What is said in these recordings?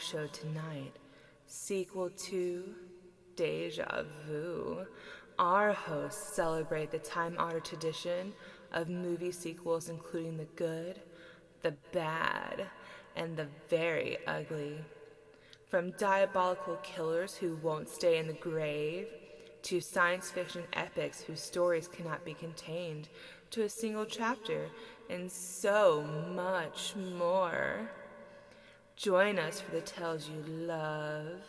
show tonight, sequel to Deja Vu, our hosts celebrate the time honored tradition of movie sequels, including the good, the bad, and the very ugly. From diabolical killers who won't stay in the grave, to science fiction epics whose stories cannot be contained to a single chapter, and so much more. Join us for the tales you love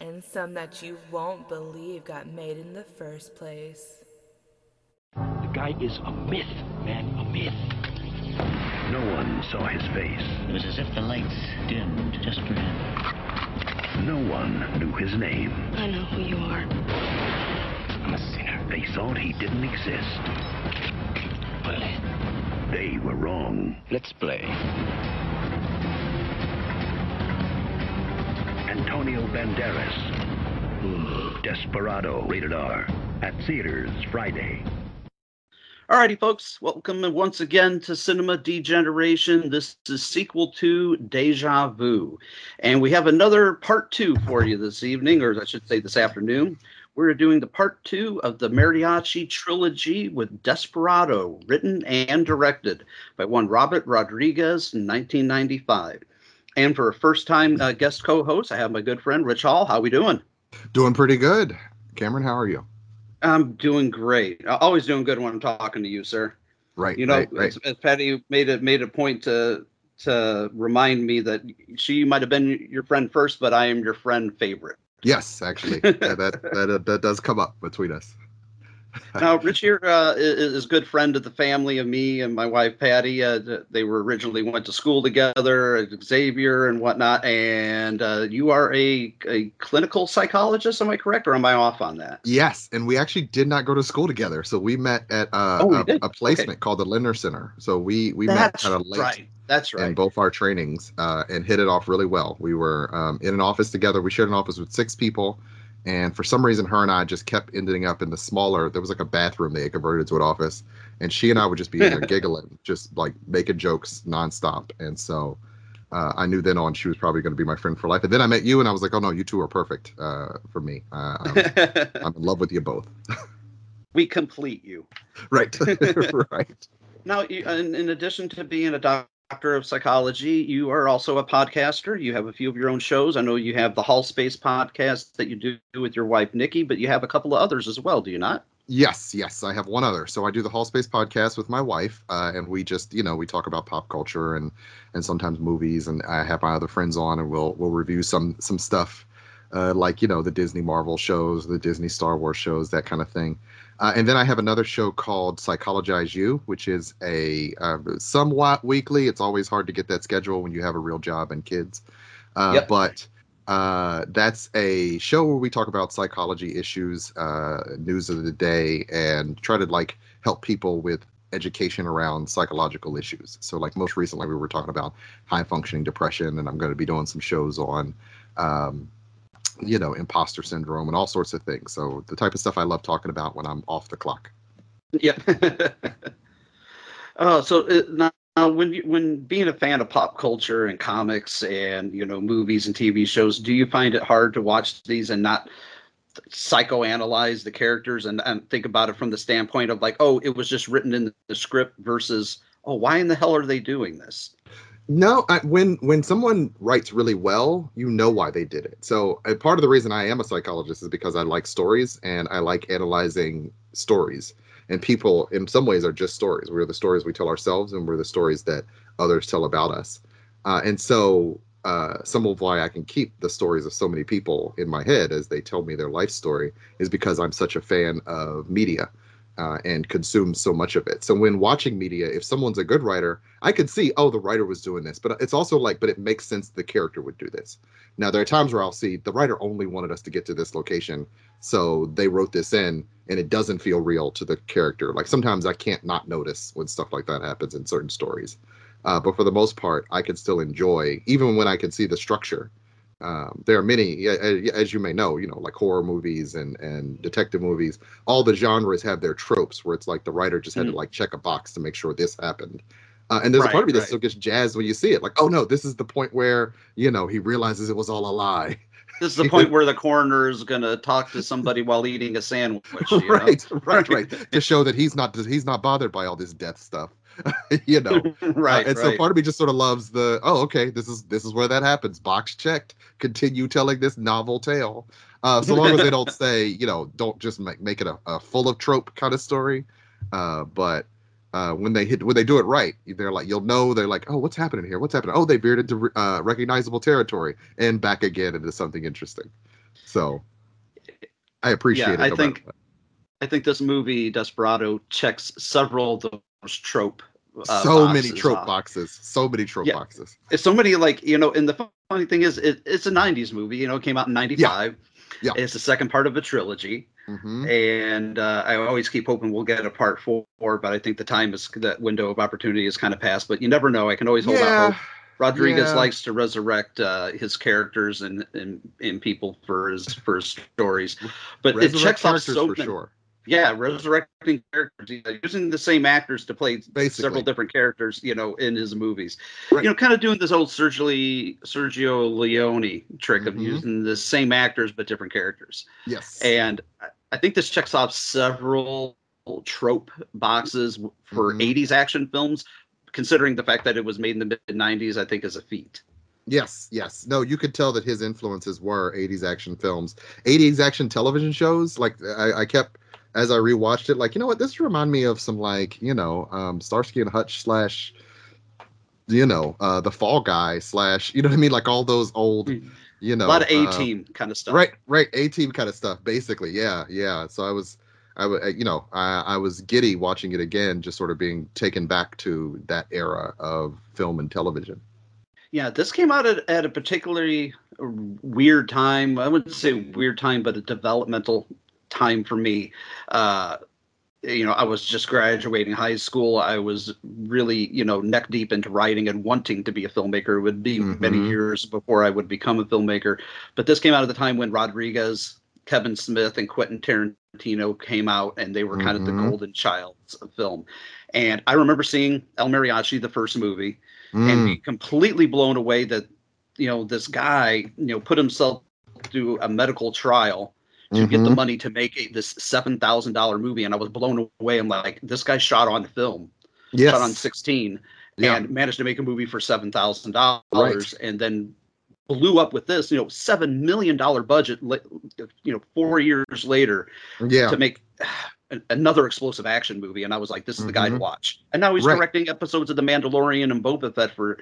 and some that you won't believe got made in the first place. The guy is a myth, man, a myth. No one saw his face. It was as if the lights dimmed just for him. No one knew his name. I know who you are. I'm a sinner. They thought he didn't exist. Play. They were wrong. Let's play. Antonio Banderas. Desperado, rated R. At theaters Friday. Alrighty, folks, welcome once again to Cinema Degeneration. This is sequel to Deja Vu. And we have another part two for you this evening, or I should say this afternoon. We're doing the part two of the Mariachi trilogy with Desperado, written and directed by one Robert Rodriguez in 1995. And for a first-time uh, guest co-host, I have my good friend Ritch Hall. How are we doing? Doing pretty good. Cameron, how are you? I'm doing great. Always doing good when I'm talking to you, sir. Right. You know, right, right. As, as Patty made a made a point to to remind me that she might have been your friend first, but I am your friend favorite. Yes, actually, that, that that that does come up between us. now, Ritch here uh, is, is a good friend of the family of me and my wife Patty. Uh, they were originally went to school together at Xavier and whatnot. And uh, you are a, a clinical psychologist, am I correct, or am I off on that? Yes, and we actually did not go to school together. So we met at uh, Oh, we a, a placement Okay. called the Lindner Center. So we we That's met kind of late right. That's right. in both our trainings uh, and hit it off really well. We were um, in an office together. We shared an office with six people. And for some reason, her and I just kept ending up in the smaller. There was like a bathroom they had converted to an office, and she and I would just be in there giggling, just like making jokes nonstop. And so uh, I knew then on she was probably going to be my friend for life. And then I met you, and I was like, oh no, you two are perfect uh, for me. Uh, I'm, I'm in love with you both. we complete you. right, right. Now, in, in addition to being a doctor of psychology, you are also a podcaster. You have a few of your own shows. I know you have the Hall Space podcast that you do with your wife Nikki, but you have a couple of others as well, do you not? Yes, yes, I have one other. So I do the Hall Space podcast with my wife, uh, and we just, you know, we talk about pop culture and and sometimes movies, and I have my other friends on, and we'll we'll review some some stuff, uh, like you know the Disney Marvel shows, the Disney Star Wars shows, that kind of thing. Uh, and then I have another show called Psychologize You, which is a uh, somewhat weekly. It's always hard to get that schedule when you have a real job and kids, uh, Yep. but uh, that's a show where we talk about psychology issues, uh, news of the day, and try to like help people with education around psychological issues. So, like most recently, we were talking about high functioning depression, and I'm going to be doing some shows on, um, you know, imposter syndrome and all sorts of things. So, the type of stuff I love talking about when I'm off the clock. Yeah. oh, so uh, now now when you, when being a fan of pop culture and comics and you know movies and TV shows, do you find it hard to watch these and not psychoanalyze the characters and, and think about it from the standpoint of like, oh, it was just written in the script versus, oh, why in the hell are they doing this? No, I, when when someone writes really well, you know why they did it. So uh, part of the reason I am a psychologist is because I like stories and I like analyzing stories. And people, in some ways, are just stories. We're the stories we tell ourselves, and we're the stories that others tell about us. Uh, and so, uh, some of why I can keep the stories of so many people in my head as they tell me their life story is because I'm such a fan of media uh, and consume so much of it. So when watching media, if someone's a good writer, I could see, oh, the writer was doing this, but it's also like, but it makes sense the character would do this. Now there are times where I'll see the writer only wanted us to get to this location, so they wrote this in, and it doesn't feel real to the character. Like sometimes I can't not notice when stuff like that happens in certain stories, uh, but for the most part, I can still enjoy, even when I can see the structure um, there are many, as you may know, you know, like horror movies and and detective movies. All the genres have their tropes where it's like the writer just had mm. to like check a box to make sure this happened. Uh, and there's right, a part of me right. that still gets jazzed when you see it. Like, oh no, this is the point where you know he realizes it was all a lie. This is the point where the coroner is going to talk to somebody while eating a sandwich. right, right, right, to show that he's not he's not bothered by all this death stuff. you know right uh, and right. so part of me just sort of loves the oh okay this is this is where that happens box checked continue telling this novel tale. Uh, so long as they don't say you know don't just make, make it a, a full of trope kind of story uh, but uh, when they hit when they do it right they're like you'll know they're like oh what's happening here? What's happening? Oh they veered into uh, recognizable territory and back again into something interesting. So i appreciate yeah, it i think I think this movie Desperado checks several of trope. Uh, so many trope off. boxes. So many trope yeah. boxes. It's so many like you know. And the funny thing is, it, it's a '90s movie. You know, it came out in '95. Yeah. yeah. It's the second part of a trilogy. Mm-hmm. And uh, I always keep hoping we'll get a part four, but I think the time is that window of opportunity is kind of passed. But you never know. I can always hold yeah. out hope. Rodriguez yeah. likes to resurrect uh, his characters and, and and people for his for his stories, but resurrect it checks off so many. Sure. Yeah, resurrecting characters, using the same actors to play Basically. several different characters, you know, in his movies. Right. You know, kind of doing this old Sergio Sergio Leone trick mm-hmm. of using the same actors but different characters. Yes. And I think this checks off several trope boxes for mm-hmm. 80s action films, considering the fact that it was made in the mid 90s, I think is a feat. Yes, yes. No, you could tell that his influences were 80s action films, 80s action television shows. Like I, I kept as I rewatched it, like, you know what, this remind me of some like, you know, um Starsky and Hutch slash you know, uh the Fall Guy slash, you know what I mean? Like all those old, hmm. you know, a lot of A team uh, kind of stuff. Right, right, A team kind of stuff, basically. Yeah, yeah. So I was I was, you know, I, I was giddy watching it again, just sort of being taken back to that era of film and television. Yeah, this came out at, at a particularly weird time. I wouldn't say weird time, but a developmental time for me. Uh, you know, I was just graduating high school. I was really, you know, neck deep into writing and wanting to be a filmmaker. It would be mm-hmm. many years before I would become a filmmaker. But this came out at the time when Rodriguez, Kevin Smith, and Quentin Tarantino came out, and they were kind mm-hmm. of the mm-hmm. golden childs of film. And I remember seeing El Mariachi, the first movie, mm. and be completely blown away that, you know, this guy, you know, put himself through a medical trial to mm-hmm. get the mm-hmm. money to make a, this seven thousand dollar movie, and I was blown away. I'm like, this guy shot on film, yes. shot on sixteen, yeah. and managed to make a movie for seven thousand right. dollars, and then blew up with this, you know, seven million dollar budget, you know, four years later, yeah, to make another explosive action movie, and I was like, this is mm-hmm. the guy to mm-hmm. watch. And now he's right. directing episodes of The Mandalorian and Boba Fett for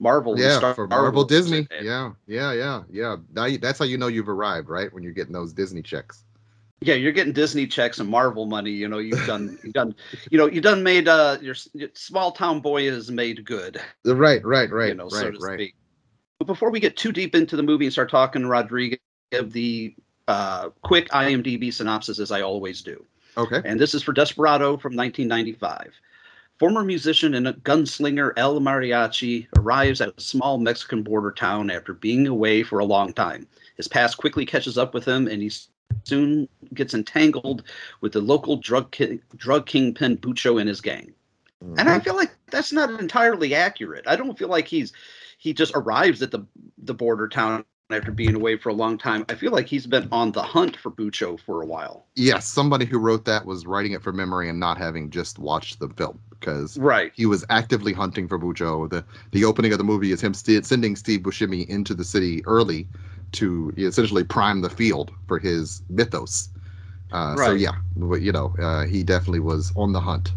Marvel. Yeah, Star- for Marvel Disney. And, yeah, yeah, yeah, yeah. Now you, that's how you know you've arrived, right? When you're getting those Disney checks. Yeah, you're getting Disney checks and Marvel money. You know, you've done, you've done, you know, you've done made uh your, your small town boy has made good. Right, right, right. You know, right, so right. Speak. But before we get too deep into the movie and start talking, Rodriguez, give the uh, quick IMDb synopsis as I always do. Okay. And this is for Desperado from 1995. Former musician and gunslinger El Mariachi arrives at a small Mexican border town after being away for a long time. His past quickly catches up with him, and he soon gets entangled with the local drug ki- drug kingpin Bucho and his gang. Mm-hmm. And I mm-hmm. feel like that's not entirely accurate. I don't feel like he's he just arrives at the the border town after being away for a long time. I feel like he's been on the hunt for Bucho for a while. Yes, somebody who wrote that was writing it from memory and not having just watched the film because right. he was actively hunting for Bucho. The the opening of the movie is him st- sending Steve Buscemi into the city early to essentially prime the field for his mythos. Uh, Right. So yeah, but, you know, uh, he definitely was on the hunt.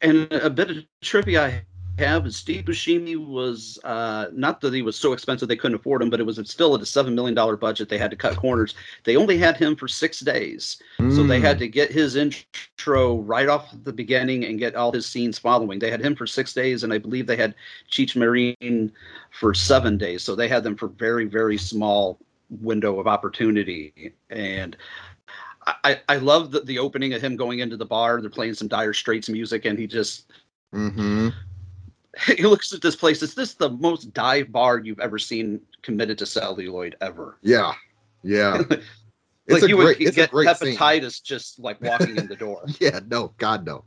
And a bit of trivia I have is Steve Buscemi was uh, not that he was so expensive they couldn't afford him, but it was still at a seven million dollar budget. They had to cut corners. They only had him for six days, so they Mm. had to get his intro right off the beginning and get all his scenes following. They had him for six days, and I believe they had Cheech Marin for seven days. So they had them for very very small window of opportunity and. I, I love the, the opening of him going into the bar. They're playing some Dire Straits music, and he just Mm-hmm. he looks at this place. Is this the most dive bar you've ever seen committed to celluloid ever? Yeah, yeah. like It's a you great- would it's a get great scene. hepatitis just like walking in the door. yeah, no, God no.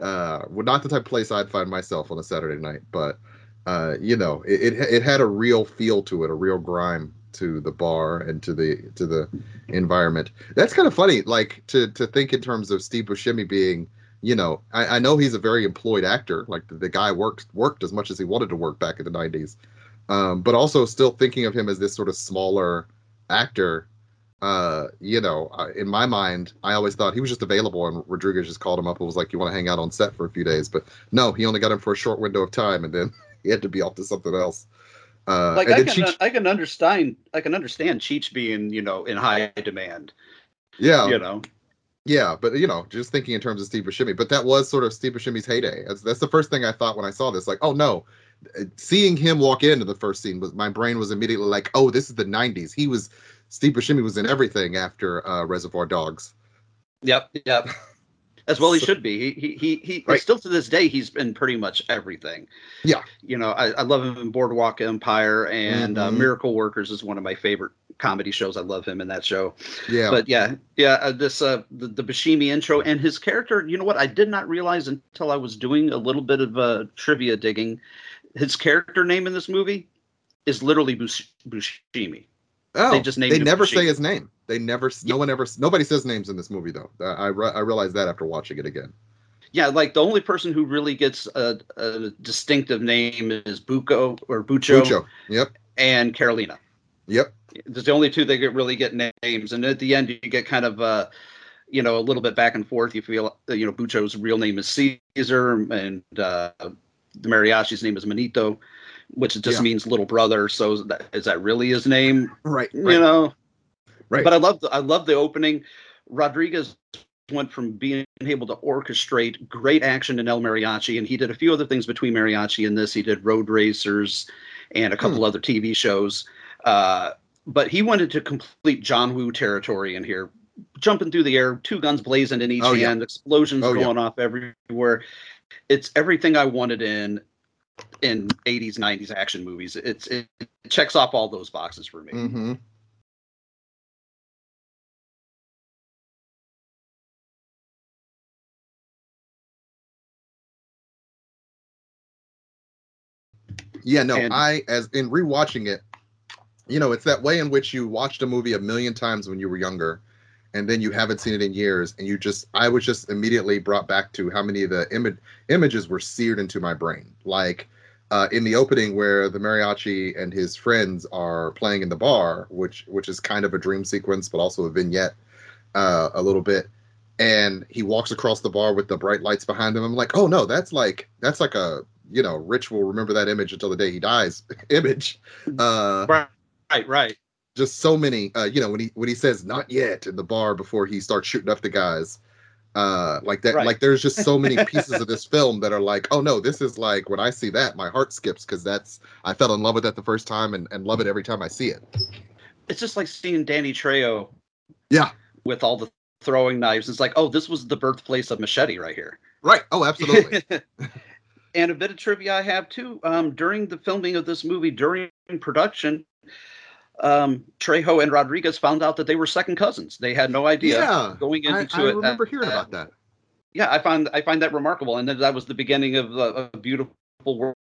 Uh, well, not the type of place I'd find myself on a Saturday night, but uh, you know, it, it it had a real feel to it, a real grime to the bar and to the to the environment. That's kind of funny, like to to think in terms of Steve Buscemi being, you know, I, I know he's a very employed actor, like the, the guy worked worked as much as he wanted to work back in the '90s, um, but also still thinking of him as this sort of smaller actor uh, you know, in my mind, I always thought he was just available, and Rodriguez just called him up and was like, "You want to hang out on set for a few days?" But no, he only got him for a short window of time, and then he had to be off to something else. Uh, like and I can Cheech- I can understand I can understand Cheech being you know in high demand. yeah, You know, yeah, but you know, just thinking in terms of Steve Buscemi, but that was sort of Steve Buscemi's heyday. That's, that's the first thing I thought when I saw this. Like, oh no, Uh, seeing him walk into the first scene was my brain was immediately like, oh, this is the '90s. He was Steve Buscemi was in everything after uh, Reservoir Dogs. Yep, yep. As well, he should be. He he he, he Right. still to this day he's been pretty much everything. Yeah. You know, I, I love him in Boardwalk Empire and uh, Mhm. Miracle Workers is one of my favorite comedy shows. I love him in that show. Yeah, But yeah, yeah, uh, this uh the, the Buscemi intro and his character. You know what? I did not realize until I was doing a little bit of uh, trivia digging. His character name in this movie is literally Bush- Bushimi. Oh, They just named They never Buscemi. say his name. They never. No one ever. Nobody says names in this movie though. I re- I realized that after watching it again. Yeah, like the only person who really gets a, a distinctive name is Buco or Bucho, Bucho. Yep. and Carolina. Yep. There's the only two that get really get names, and at the end you get kind of uh, you know, a little bit back and forth. You feel uh, you know Bucho's real name is Caesar, and uh, the mariachi's name is Manito, which just Yeah. means little brother. So is that, is that really his name? Right. You right. know. Right. But I love the, I love the opening. Rodriguez went from being able to orchestrate great action in El Mariachi, and he did a few other things between Mariachi and this. He did Road Racers and a couple Hmm. other TV shows. Uh, but he wanted to complete John Woo territory in here, jumping through the air, two guns blazing in each Oh, yeah. hand, explosions Oh, yeah. going off everywhere. It's everything I wanted in in 80s 90s action movies it's it, it checks off all those boxes for me Mm-hmm. Yeah, no, And- I as in rewatching it, you know, it's that way in which you watched a movie a million times when you were younger, and then you haven't seen it in years, and you just I was just immediately brought back to how many of the image images were seared into my brain. Like uh, in the opening where the mariachi and his friends are playing in the bar, which which is kind of a dream sequence, but also a vignette uh, a little bit. And he walks across the bar with the bright lights behind him. I'm like, oh no, that's like that's like a you know, Ritch will remember that image until the day he dies. image. Uh, right right just so many. Uh, you know, when he when he says "not yet" in the bar before he starts shooting up the guys. Uh, like that. Right. Like there's just so many pieces of this film that are like, oh no, this is like when I see that, my heart skips because that's I fell in love with that the first time and, and love it every time I see it. it's just like seeing danny trejo Yeah. with all the throwing knives it's like oh this was the birthplace of machete right here Right. Oh, absolutely. and a bit of trivia I have too. Um, during the filming of this movie, during production, um, Trejo and Rodriguez found out that they were second cousins. They had no idea yeah. going I, into I it. I remember uh, hearing uh, about that. Yeah, I find I find that remarkable, and then that was the beginning of a, a beautiful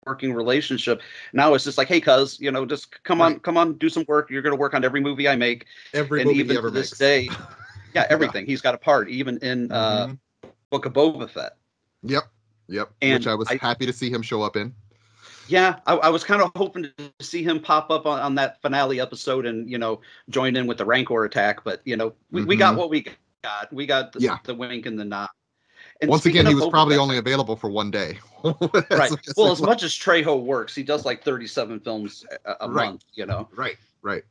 working relationship. Now it's just like, hey, cuz, you know, just come on, come on, do some work. You're going to work on every movie I make. Every and movie even ever this makes. day, yeah, everything. He's got a part, even in uh, Mm-hmm. Book of Boba Fett. Yep. Yep. And Which I was I- happy to see him show up in. Yeah, I, I was kind of hoping to see him pop up on, on that finale episode and you know join in with the Rancor attack, but you know we, we got Mhm. what we got. We got the, Yeah. the wink and the nod. And Once again, he was probably only available for one day. right. Well, as much as Trejo works, he does like 37 films a, a Right. month, you know. Right. Right.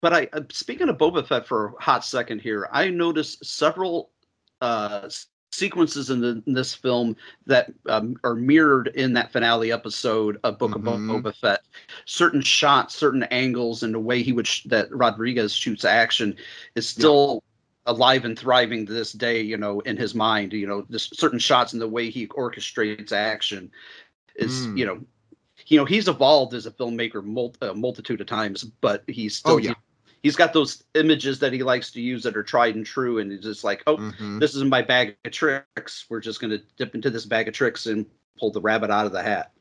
But I, uh, speaking of Boba Fett for a hot second here, I noticed several uh, sequences in, the, in this film that um, are mirrored in that finale episode of Book Mhm. of Boba Fett. Certain shots, certain angles, and the way he would sh- that Rodriguez shoots action is still alive and thriving to this day. You know, in his mind, you know, just certain shots and the way he orchestrates action is, Mm. you know. You know he's evolved as a filmmaker mul- a multitude of times, but he's still Oh, yeah. He's got those images that he likes to use that are tried and true and he's just like oh Mhm. this is my bag of tricks we're just going to dip into this bag of tricks and pull the rabbit out of the hat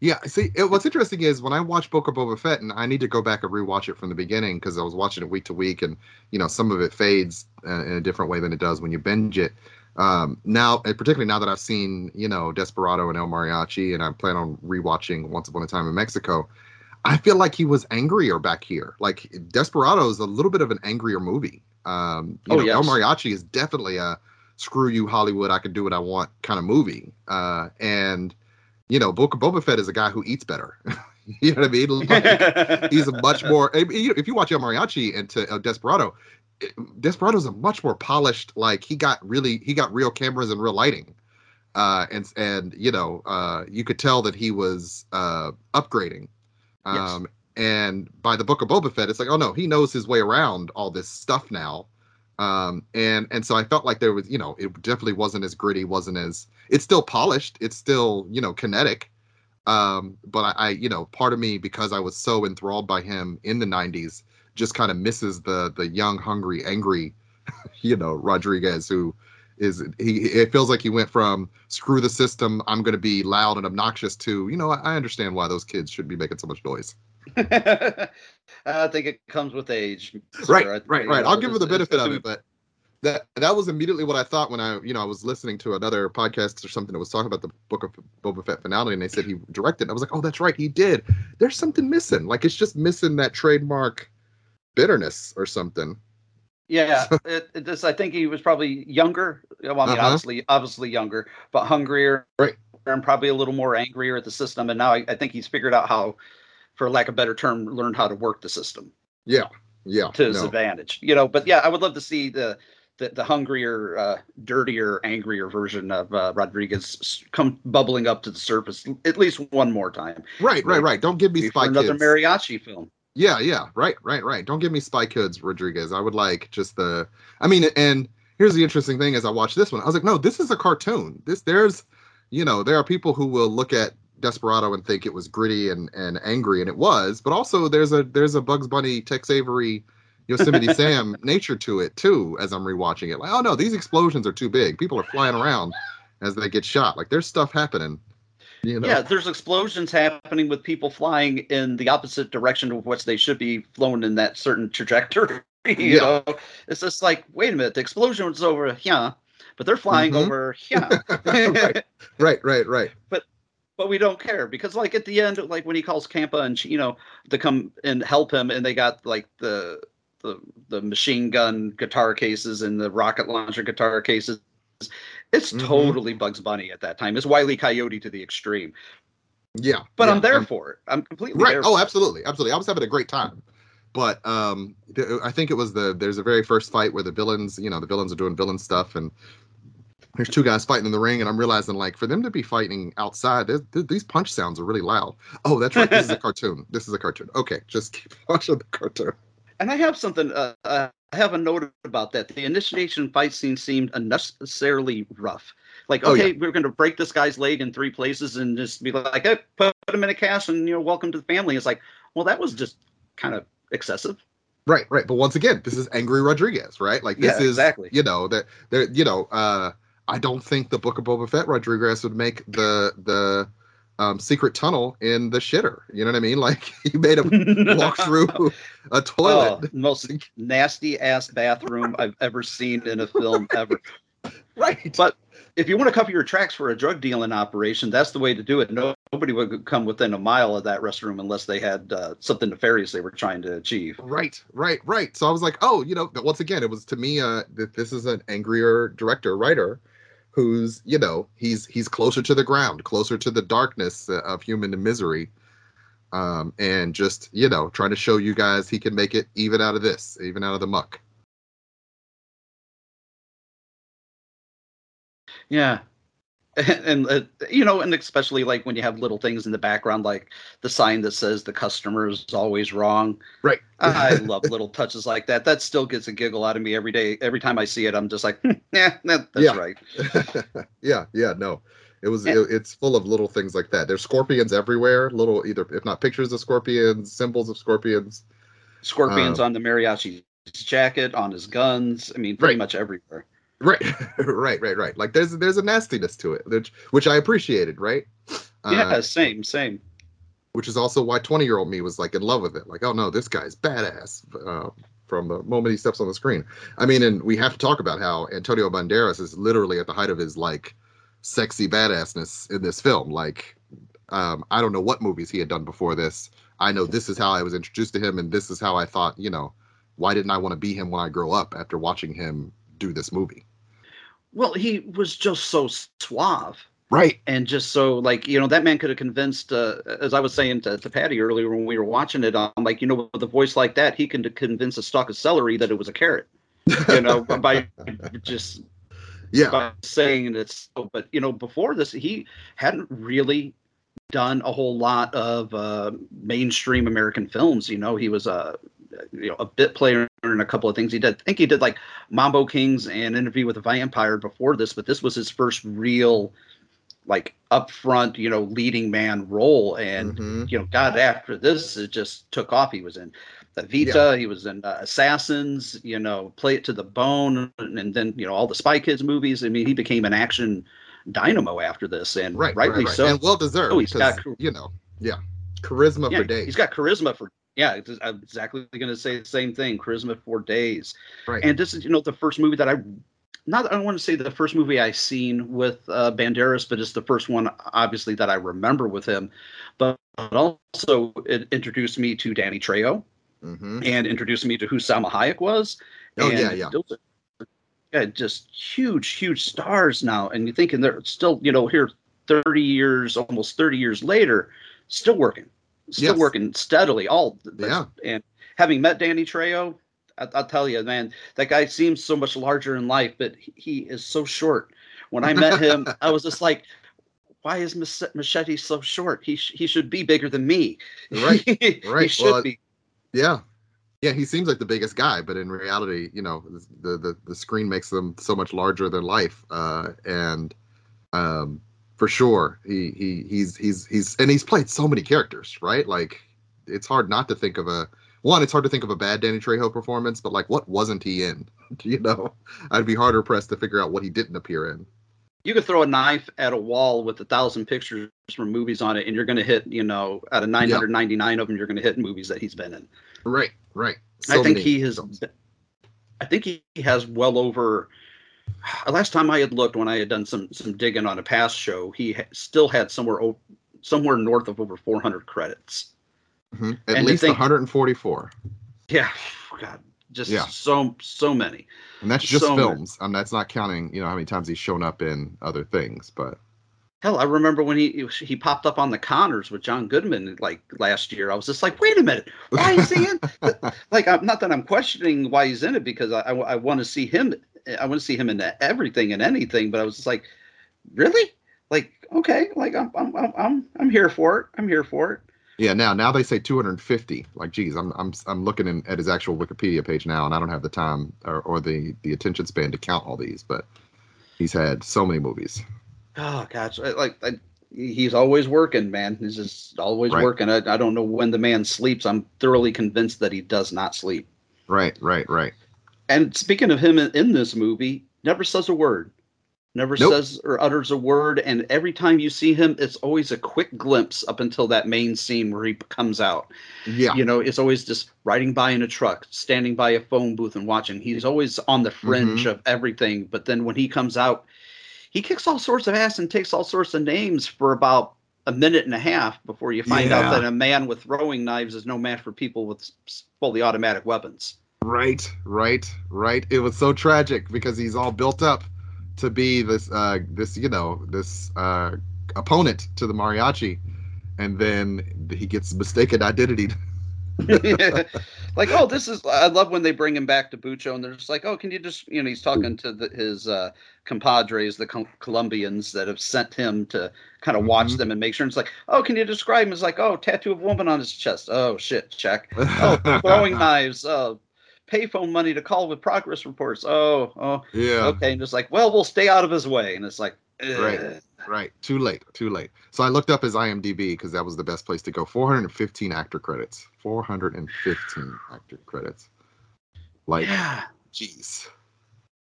Yeah, see, it, what's interesting is when I watch Book of Boba Fett, and I need to go back and rewatch it from the beginning because I was watching it week to week, and you know some of it fades uh, in a different way than it does when you binge it. Um, now, particularly now that I've seen you know Desperado and El Mariachi, and I plan on rewatching Once Upon a Time in Mexico, I feel like he was angrier back here. Like Desperado is a little bit of an angrier movie. Um, you Oh, know, El. Mariachi is definitely a screw you Hollywood, I can do what I want kind of movie. Uh, and you know, Book of Boba Fett is a guy who eats better. you know what I mean? Like, he's a much more. I mean, you know, If you watch El Mariachi and to uh, Desperado, it- Desperado's a much more polished. Like he got really, he got real cameras and real lighting, uh, and and you know, uh, you could tell that he was uh, upgrading. Um, And by the Book of Boba Fett, it's like, oh no, he knows his way around all this stuff now. Um, and and so I felt like there was, you know, it definitely wasn't as gritty, wasn't as. It's still polished. It's still, you know, kinetic. Um, but I, I, you know, part of me because I was so enthralled by him in the '90s, just kind of misses the the young, hungry, angry, you know, Rodriguez who is he. It feels like he went from screw the system, I'm going to be loud and obnoxious to, you know, I, understand why those kids should be making so much noise. i think it comes with age right, sir. Right, you right. know, I'll give him the benefit of it, but that that was immediately what I thought when I, you know, I was listening to another podcast or something that was talking about the Book of Boba Fett finale, and they said he directed. I was like, oh, that's right, he did. There's something missing. Like it's just missing that trademark bitterness or something. Yeah, it, I think he was probably younger. Well, I mean, Uh-huh. obviously, obviously younger, but hungrier, right? And probably a little more angrier at the system. And now I, I think he's figured out how, for lack of a better term, learned how to work the system Yeah, yeah. to his no. advantage. You know, but yeah, I would love to see the the, the hungrier, uh, dirtier, angrier version of uh, Rodriguez come bubbling up to the surface at least one more time. Right, right, right. Don't give me Spy another Kids. mariachi film. Yeah, yeah, right, right, right. Don't give me Spy Kids Rodriguez. I would like just the. I mean, and here's the interesting thing: as I watched this one, I was like, no, this is a cartoon. This there's, you know, there are people who will look at Desperado and think it was gritty and and angry, and it was. But also, there's a there's a Bugs Bunny, Tex Avery, Yosemite Sam nature to it too. As I'm rewatching it, like, oh no, these explosions are too big. People are flying around as they get shot. Like there's stuff happening. You know. Yeah, there's explosions happening with people flying in the opposite direction of what they should be flown in that certain trajectory. You Yeah. know, it's just like, wait a minute, the explosion was over here, but they're flying Mhm. over here. right, right, right, right. But but we don't care because like at the end, like when he calls Campa and you know to come and help him, and they got like the the the machine gun guitar cases and the rocket launcher guitar cases. It's Mhm. totally Bugs Bunny at that time. It's Wiley Coyote to the extreme. Yeah, But yeah, I'm there I'm- for it. I'm completely right there. oh absolutely absolutely i was having a great time but um th- i think it was the there's a very first fight where the villains you know the villains are doing villain stuff and there's two guys fighting in the ring and i'm realizing like for them to be fighting outside th- these punch sounds are really loud oh that's right this is a cartoon this is a cartoon okay just keep watching the cartoon And I have something. Uh, uh, have a note about that. The initiation fight scene seemed unnecessarily rough. Like, Oh, okay, yeah. we're going to break this guy's leg in three places and just be like, hey, put him in a cast and you know, welcome to the family. It's like, well, that was just kind of excessive. Right, right. But once again, this is angry Rodriguez, right? Like this Yeah, is exactly. you know that there you know uh I don't think the Book of Boba Fett Rodriguez would make the the um, secret tunnel in the shitter. You know what I mean? Like he made him walk through a toilet. Oh, most nasty ass bathroom I've ever seen in a film ever. right. But if you want to cover your tracks for a drug dealing operation, that's the way to do it. No, nobody would come within a mile of that restroom unless they had uh, something nefarious they were trying to achieve. Right, right, right. So I was like, oh, you know, once again, it was to me, uh, that this is an angrier director, writer, who's, you know, he's he's closer to the ground, closer to the darkness uh, of human misery, um, and just, you know, trying to show you guys he can make it even out of this, even out of the muck. Yeah. And, uh, you know, and especially like when you have little things in the background, like the sign that says the customer is always wrong. Right. I love little touches like that. That still gets a giggle out of me every day. Every time I see it, I'm just like, yeah, that, that's Yeah. right. yeah, yeah, no. It was And- it, it's full of little things like that. There's scorpions everywhere, little either if not pictures of scorpions, symbols of scorpions. Scorpions Um, on the mariachi's jacket, on his guns. I mean, pretty Right. much everywhere. Right, right, right, right. Like there's there's a nastiness to it, which which I appreciated, right? yeah, Uh, same, same. which is also why 20 year old me was like in love with it. Like, oh no, this guy's badass uh, from the moment he steps on the screen. I mean, and we have to talk about how Antonio Banderas is literally at the height of his like sexy badassness in this film. Like, um, I don't know what movies he had done before this. I know this is how I was introduced to him, and this is how I thought, you know, why didn't I want to be him when I grow up after watching him do this movie? Well, he was just so suave. Right. and just so like you know that man could have convinced uh, as i was saying to, to patty earlier when we were watching it i'm like you know with a voice like that he can convince a stalk of celery that it was a carrot you know by just Yeah. by saying it's but you know before this he hadn't really done a whole lot of uh, mainstream american films you know he was a you know a bit player in a couple of things he did i think he did like mambo kings and interview with a vampire before this but this was his first real like upfront, you know, leading man role. And Mhm. you know, God, after this, it just took off. He was in Evita, he was in uh, Assassins, you know, Play It to the Bone, and, and then you know all the Spy Kids movies. I mean, he became an action dynamo after this, and Right, rightly right, right. so. and well deserved. Oh, he's got you know, yeah, charisma yeah, for days. He's got charisma for yeah. I'm exactly going to say the same thing. Charisma for days. Right. And this is you know the first movie that I not I don't want to say the first movie I seen with uh, Banderas, but it's the first one obviously that I remember with him. But, also it introduced me to Danny Trejo hmm and introduced me to who Salma Hayek was. Oh, yeah, yeah. are- yeah, just huge, huge stars now. And you're thinking they're still, you know, here 30 years, almost 30 years later, still working, still Yes. working steadily. All Yeah. And having met Danny Trejo, I, I'll tell you, man, that guy seems so much larger in life, but he, he is so short. When I met him, I was just like, why is Machete so short? He sh- he should be bigger than me. Right, he right. should Well, be. Yeah. Yeah, he seems like the biggest guy, but in reality, you know, the the, the screen makes them so much larger than life. Uh, and um, for sure, he he he's he's he's and he's played so many characters, right? Like it's hard not to think of a one. It's hard to think of a bad Danny Trejo performance, but like, what wasn't he in? You know, I'd be harder pressed to figure out what he didn't appear in. you could throw a knife at a wall with a thousand pictures from movies on it, and you're going to hit, you know, out of 999 of them, you're going to hit movies that he's been in. Right, right. I think he has. films. I think he has well over. Last time I had looked, when I had done some some digging on a past show, he ha- still had somewhere o- somewhere north of over 400 credits. Mhm. At and least think- 144. Yeah, God, just Yeah. so so many. And that's just So many. films. Um, that's not counting, you know, how many times he's shown up in other things. But Hell, I remember when he he popped up on the Conners with John Goodman like last year. I was just like, wait a minute, why is he in? like, I'm not that I'm questioning why he's in it because I I, want to see him. I want to see him in everything and anything. But I was just like, really? Like, okay, like I'm I'm I'm I'm, here for it. I'm here for it. yeah, now now they say 250. Like, geez, I'm I'm I'm looking in, at his actual Wikipedia page now, and I don't have the time or, or the the attention span to count all these. But he's had so many movies. Oh gosh, I- like I, he's always working, man. He's just always Right. working. I, I don't know when the man sleeps. I'm thoroughly convinced that he does not sleep. Right, right, right. And speaking of him in, in this movie, never says a word. Never Nope. says or utters a word, and every time you see him, it's always a quick glimpse up until that main scene where he comes out. Yeah. You know, it's always just riding by in a truck, standing by a phone booth and watching. He's always on the fringe Mhm. of everything, but then when he comes out, he kicks all sorts of ass and takes all sorts of names for about a minute and a half before you find out that a man with throwing knives is no match for people with fully automatic weapons. Right, right, right. It was so tragic because he's all built up to be this, uh, this you know, this uh, opponent to the mariachi, and then he gets mistaken identity. like, oh, this is. I love when they bring him back to Bucho, and they're just like, oh, can you just, you know, he's talking to the, his uh, compadres, the Col- Colombians that have sent him to kind of watch Mhm. them and make sure. And it's like, oh, can you describe him? as like, oh, tattoo of woman on his chest. Oh shit, check. Oh, throwing knives. Oh, payphone money to call with progress reports. Oh, oh, Yeah. okay. And just like, well, we'll stay out of his way. And it's like, Right. ugh. Right. Too late. Too late. So I looked up his IMDb because that was the best place to go. 415 actor credits. 415 actor credits. Like, Yeah. jeez.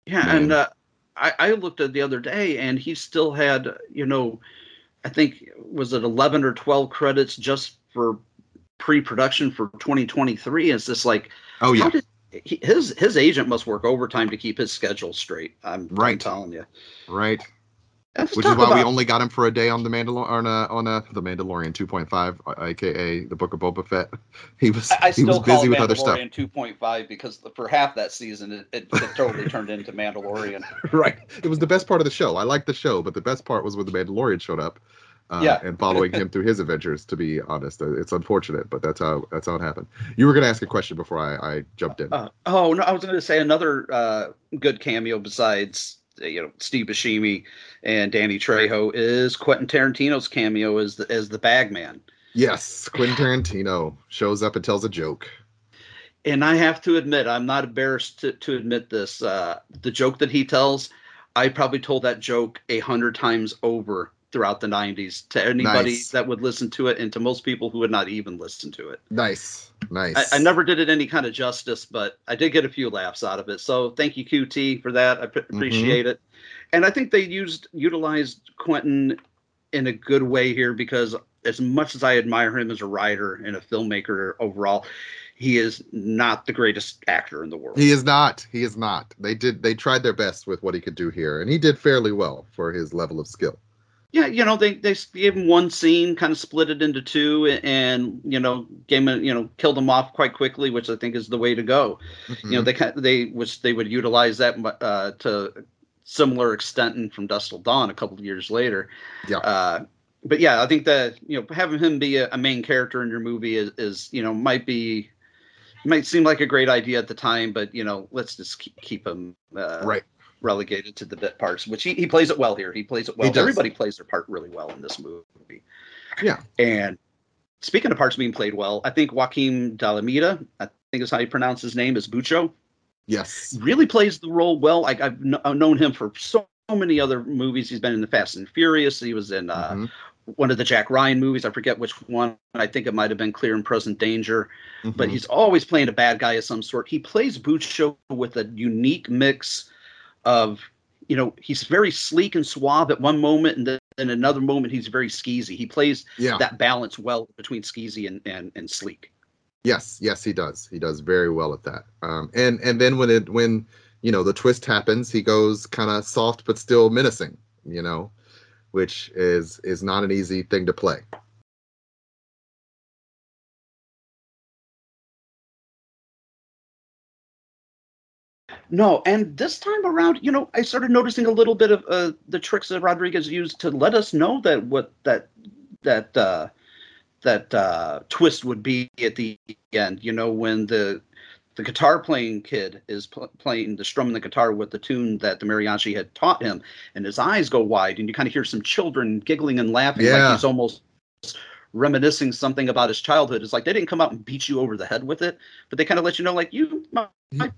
Yeah, Man. and uh, I, I looked at the other day, and he still had, you know, I think was it eleven or twelve credits just for pre-production for 2023. It's just like, Oh yeah. how did he, his his agent must work overtime to keep his schedule straight. I'm, I'm Right. telling you. Right. Let's Which is talk why we only got him for a day on the Mandalorian on a, on a the Mandalorian 2.5, aka the Book of Boba Fett. He was I, I he was call busy with other stuff. Mandalorian 2.5 because for half that season it, it, it totally turned into Mandalorian. right. It was the best part of the show. I liked the show, but the best part was when the Mandalorian showed up. Uh, Yeah. and following him through his adventures. To be honest, Uh, it's unfortunate, but that's how that's how it happened. You were going to ask a question before I, I jumped in. Uh, oh no, I was going to say another uh, good cameo besides uh, you know Steve Buscemi and Danny Trejo is Quentin Tarantino's cameo as the as the Bagman. yes, Quentin Tarantino shows up and tells a joke. And I have to admit, I'm not embarrassed to, to admit this. Uh, the joke that he tells, I probably told that joke a hundred times over throughout the 90s to anybody Nice. that would listen to it and to most people who would not even listen to it. Nice, nice. I, I never did it any kind of justice, but I did get a few laughs out of it. So thank you, QT, for that. I p- Mm-hmm. appreciate it. And I think they used utilized Quentin in a good way here because as much as I admire him as a writer and a filmmaker overall, he is not the greatest actor in the world. He is not. He is not. They did. They tried their best with what he could do here, and he did fairly well for his level of skill. Yeah, you know, they they gave him one scene, kind of split it into two, and you know, gave him, you know, killed him off quite quickly, which I think is the way to go. You know, Mhm. they they which they would utilize that uh, to similar extent in From Dusk Till Dawn a couple of years later. Yeah. Uh, but yeah, I think that you know having him be a, a main character in your movie is, is you know might be might seem like a great idea at the time, but you know let's just keep, keep him uh, Right. Relegated to the bit parts, which he, he plays it well here. He plays it well. Everybody plays their part really well in this movie. Yeah. And speaking of parts being played well, I think Joaquin Dalamita, I think is how you pronounce his name, is Bucho Yes. really plays the role well. Like I've, kn- known him for so many other movies. He's been in the Fast and Furious. He was in uh, Mhm. one of the Jack Ryan movies. I forget which one. I think it might have been Clear and Present Danger. But Mhm. he's always playing a bad guy of some sort. He plays Bucho with a unique mix of, you know, he's very sleek and suave at one moment, and then in another moment he's very skeezy. He plays Yeah. that balance well between skeezy and and, and sleek. Yes, yes, he does. He does very well at that. Um, and and then when it when you know the twist happens, he goes kind of soft but still menacing. You know, which is is not an easy thing to play. No, and this time around, you know, I started noticing a little bit of uh, the tricks that Rodriguez used to let us know that what that that uh, that uh, twist would be at the end. You know, when the the guitar playing kid is pl- playing the strumming the guitar with the tune that the mariachi had taught him, and his eyes go wide, and you kind of hear some children giggling and laughing, Yeah. like he's almost reminiscing something about his childhood. It's like they didn't come out and beat you over the head with it, but they kind of let you know, like you might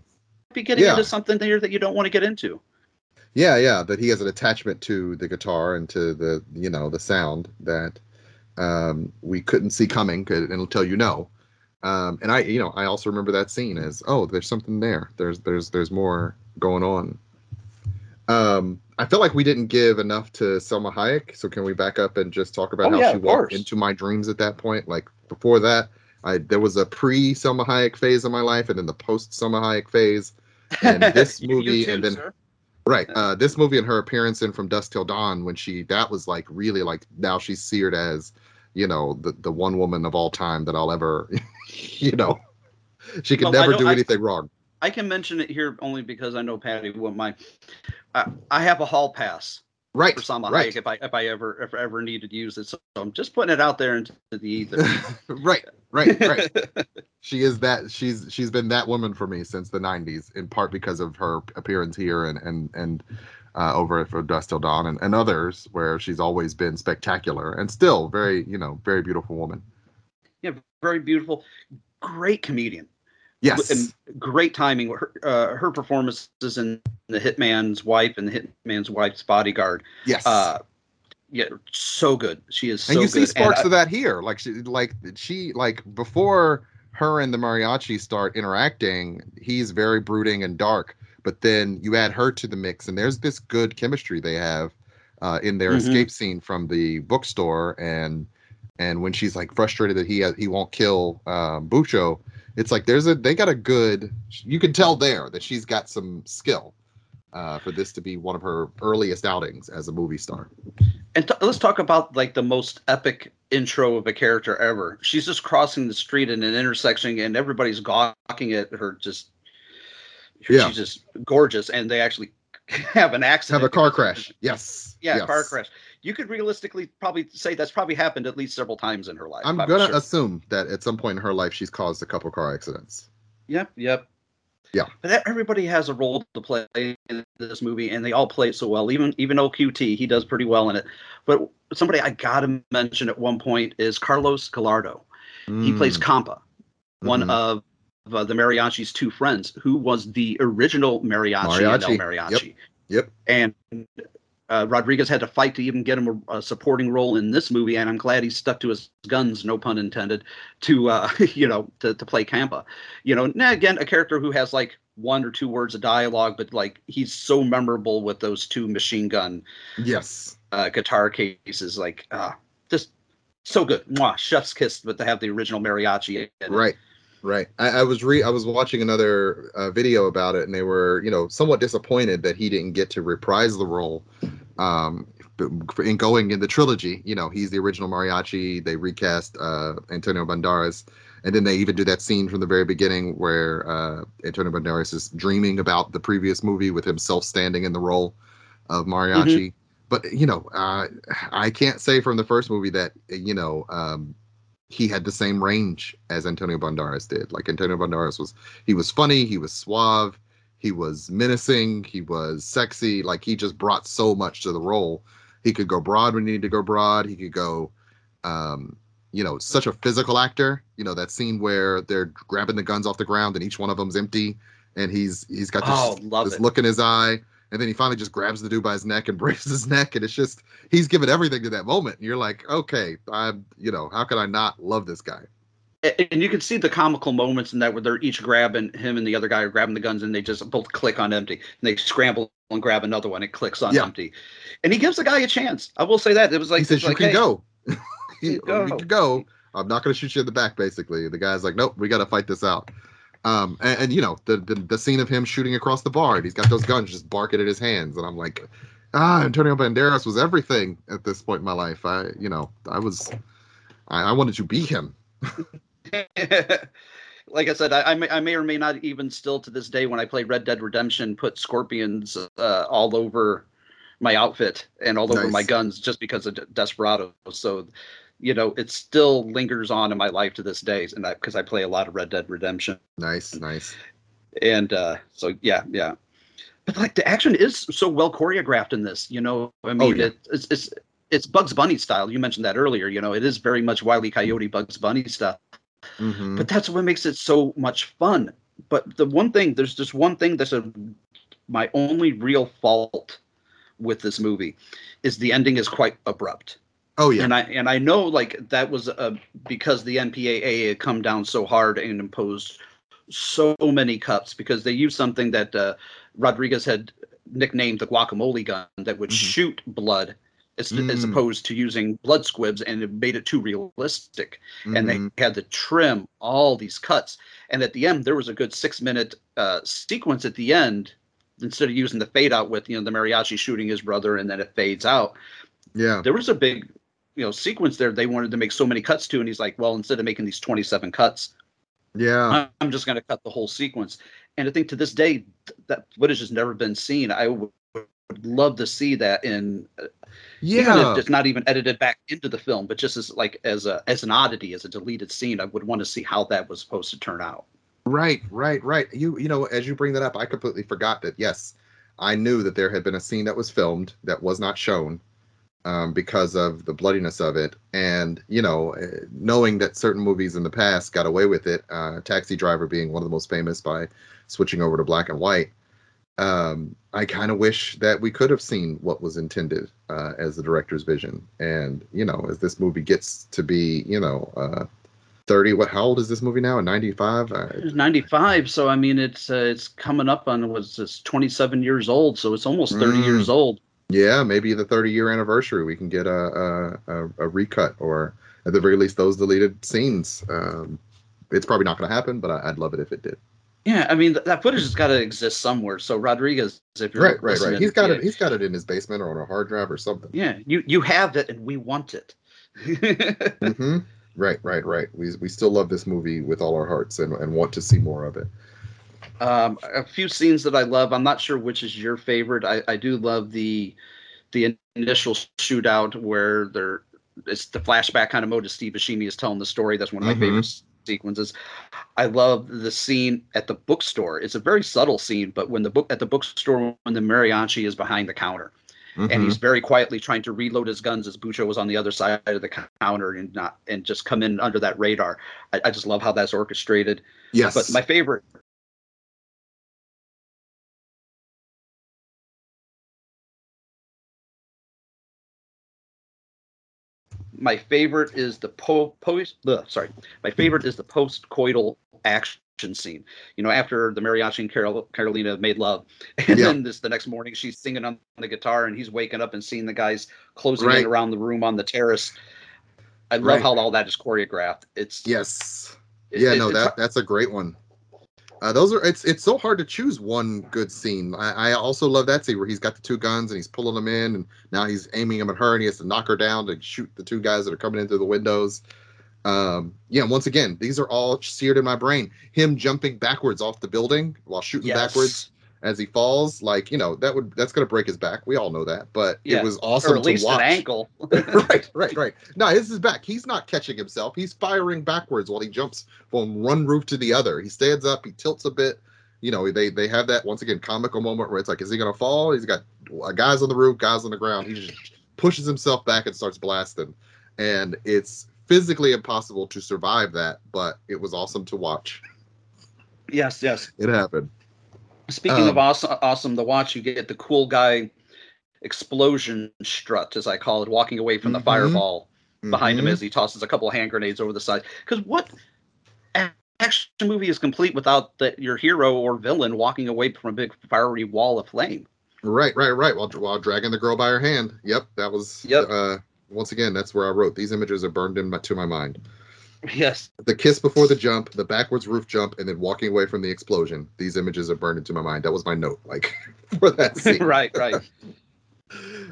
be getting Yeah. into something there that you don't want to get into. Yeah, yeah, that he has an attachment to the guitar and to the you know the sound that um, we couldn't see coming 'cause- until you know. Um, and I, you know, I also remember that scene as oh, there's something there. There's there's there's more going on. Um, I feel like we didn't give enough to Selma Hayek, so can we back up and just talk about Oh, how yeah, she walked course. into my dreams at that point? Like before that, I there was a pre Selma Hayek phase of my life, and then the post Selma Hayek phase, and this movie, too, and then sir. right, uh, this movie and her appearance in From Dusk Till Dawn, when she that was like really like now she's seared as, you know, the the one woman of all time that I'll ever, you know, she could Well, never do I- anything wrong. I can mention it here only because I know Patty won't mind. I, I have a hall pass Right, for Salma right. Hayek if I if I ever if I ever needed to use it. So I'm just putting it out there into the ether. right, right, right. she is that she's she's been that woman for me since the 90s in part because of her appearance here and and and uh, over at for Dusk Till Dawn and, and others where she's always been spectacular and still very you know very beautiful woman. yeah, very beautiful, great comedian. Yes. and great timing. Her, uh, her performances in The Hitman's Wife and The Hitman's Wife's Bodyguard. Yes. Uh, yeah, so good. She is so and you good. see sparks of that here like she like she like before her and the mariachi start interacting he's very brooding and dark but then you add her to the mix and there's this good chemistry they have uh, in their Mhm. escape scene from the bookstore and and when she's like frustrated that he has, he won't kill um, Bucho, it's like there's a they got a good you can tell there that she's got some skill uh, for this to be one of her earliest outings as a movie star. And t- let's talk about like the most epic intro of a character ever. She's just crossing the street in an intersection, and everybody's gawking at her. Just Yeah. she's just gorgeous, and they actually have an accident. Have a car crash. Yes. Yeah, yes. car crash. You could realistically probably say that's probably happened at least several times in her life. I'm I'm gonna sure. assume that at some point in her life she's caused a couple car accidents. Yep, yep. Yeah. But e- everybody has a role to play in this movie, and they all play it so well. Even even OQT, he does pretty well in it. But somebody I gotta mention at one point is Carlos Gallardo. He plays Mm. Campa, one Mhm. of uh, the Mariachi's two friends, who was the original mariachi, Mariachi. Mariachi. Yep. And uh, Rodriguez had to fight to even get him a, a supporting role in this movie, and I'm glad he stuck to his guns, no pun intended, to uh, you know to, to play Campa. You know, now again, a character who has like one or two words of dialogue, but like he's so memorable with those two machine gun Yes. uh, guitar cases, like uh, just so good. Mwah, chef's kiss, but to have the original mariachi. in it. Right. Right. I, I was re I was watching another uh, video about it, and they were, you know, somewhat disappointed that he didn't get to reprise the role. Um, in going in the trilogy, you know, he's the original mariachi. They recast uh, Antonio Banderas, and then they even do that scene from the very beginning where uh, Antonio Banderas is dreaming about the previous movie with himself standing in the role of mariachi. But you know, uh, I can't say from the first movie that you know um, he had the same range as Antonio Banderas did. Like Antonio Banderas was, he was funny, he was suave, he was menacing, he was sexy. Like he just brought so much to the role. He could go broad when he needed to go broad. He could go, um, you know, such a physical actor. You know that scene where they're grabbing the guns off the ground and each one of them's empty, and he's he's got this, Oh, this look in his eye. And then he finally just grabs the dude by his neck and breaks his neck, and it's just he's given everything to that moment. And you're like, okay, I'm, you know, how could I not love this guy? And you can see the comical moments in that where they're each grabbing him and the other guy are grabbing the guns and they just both click on empty and they scramble and grab another one it clicks on Yeah. empty and he gives the guy a chance i will say that it was like he says you like, can hey, go. you you go. can go. I'm not going to shoot you in the back. Basically, the guy's like, nope, we got to fight this out. Um, and, and you know the, the the scene of him shooting across the bar, and he's got those guns just barking at his hands, and I'm like, ah, Antonio Banderas was everything at this point in my life. I, you know, I was, I, I wanted to be him. like I said, I, I, may, I may or may not even still to this day when I play Red Dead Redemption put scorpions uh, all over my outfit and all over my guns just because of Desperado. So, you know, it still lingers on in my life to this day, and because I play a lot of Red Dead Redemption. Nice, nice. and uh so yeah yeah but like the action is so well choreographed in this you know i mean yeah. it, it's it's it's bugs bunny style you mentioned that earlier you know it is very much wily coyote bugs bunny stuff Mhm. but that's what makes it so much fun. But the one thing there's just one thing that's a my only real fault with this movie is the ending is quite abrupt. Oh yeah, and I and I know like that was uh, because the MPAA had come down so hard and imposed so many cuts because they used something that uh, Rodriguez had nicknamed the guacamole gun that would shoot blood as, as Mm. opposed to using blood squibs and it made it too realistic. And Mhm. they had to trim all these cuts. And at the end there was a good six minute uh, sequence at the end instead of using the fade out with you know the mariachi shooting his brother and then it fades out. Yeah. There was a big you know sequence there they wanted to make so many cuts to and he's like well instead of making these 27 cuts yeah. I'm just going to cut the whole sequence. And i think to this day th- that footage has never been seen. I would would love to see that in Yeah. it's not even edited back into the film but just as like as a as an oddity as a deleted scene i would want to see how that was supposed to turn out Right, right, right. You you know, as you bring that up, I completely forgot that. Yes, I knew that there had been a scene that was filmed that was not shown um, because of the bloodiness of it, and you know, eh, knowing that certain movies in the past got away with it, uh, Taxi Driver being one of the most famous by switching over to black and white. Um, I kind of wish that we could have seen what was intended uh, as the director's vision, and you know, as this movie gets to be, you know. Uh, 30 what how old is this movie now? 95 uh 95 so i mean it's uh, it's coming up on what's this 27 years old so it's almost 30 Mm. years old. Yeah maybe the 30 year anniversary we can get a a, a, a recut or at the very least those deleted scenes. Um, it's probably not going to happen but I, i'd love it if it did yeah i mean th- that footage has got to exist somewhere so rodriguez if you're right right right he's got it he's got it in his basement or on a hard drive or something yeah you you have it and we want it hmm right right right we, we still love this movie with all our hearts and, and want to see more of it um, a few scenes that I love. I'm not sure which is your favorite. I, I do love the the initial shootout where they're it's the flashback kind of mode. Steve Buscemi is telling the story. That's one of my Mhm. favorite sequences. I love the scene at the bookstore. It's a very subtle scene, but when the book at the bookstore when the mariachi is behind the counter. And Mhm. he's very quietly trying to reload his guns as Bucho was on the other side of the counter and not and just come in under that radar. I, I just love how that's orchestrated. Yes. But my favorite my favorite is the po- ugh, sorry my favorite is the post coital action scene you know after the mariachi and Carol, carolina made love and Yeah. then this the next morning she's singing on the guitar and he's waking up and seeing the guys closing Right. in around the room on the terrace i love Right. how all that is choreographed it's yes it- yeah it- no that that's a great one uh, those are it's it's so hard to choose one good scene. I, I also love that scene where he's got the two guns and he's pulling them in, and now he's aiming them at her, and he has to knock her down to shoot the two guys that are coming in through the windows. Um, yeah, once again, these are all seared in my brain. Him jumping backwards off the building while shooting Yes. backwards as he falls, like you know that would that's gonna break his back. We all know that, but yeah, it was awesome or at least watch. an ankle right, right, right. No, his is back. He's not catching himself. He's firing backwards while he jumps from one roof to the other. He stands up. He tilts a bit. You know, they they have that once again comical moment where it's like, is he gonna fall? He's got guys on the roof, guys on the ground. He just pushes himself back and starts blasting, and it's physically impossible to survive that, but it was awesome to watch. yes yes It happened. Speaking Um, of awesome, awesome to watch, you get the cool guy explosion strut, as I call it, walking away from the Mhm. fireball behind him Mhm. as he tosses a couple of hand grenades over the side. Because what action movie is complete without the, your hero or villain walking away from a big fiery wall of flame? Right, right, right. While while dragging the girl by her hand. Yep, that was. Yep. Uh, once again, that's where I wrote these images are burned in my, to my mind. Yes. The kiss before the jump, the backwards roof jump, and then walking away from the explosion. These images are burned into my mind. That was my note, like for that scene. right, right.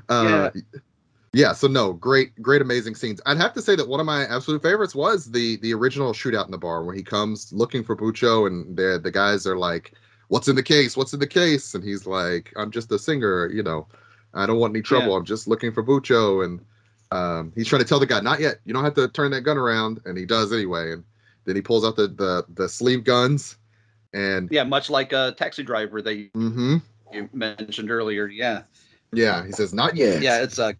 Uh, yeah. So no, great, great, amazing scenes. I'd have to say that one of my absolute favorites was the the original shootout in the bar where he comes looking for Bucho, and the the guys are like, "What's in the case? What's in the case?" And he's like, "I'm just a singer, you know. I don't want any trouble. Yeah. I'm just looking for Bucho." And um, he's trying to tell the guy, "Not yet. You don't have to turn that gun around." And he does anyway. And then he pulls out the the the sleeve guns, and Yeah, much like a taxi driver that you hmm you mentioned earlier. Yeah. yeah, he says, "Not yet." Yeah, it's a.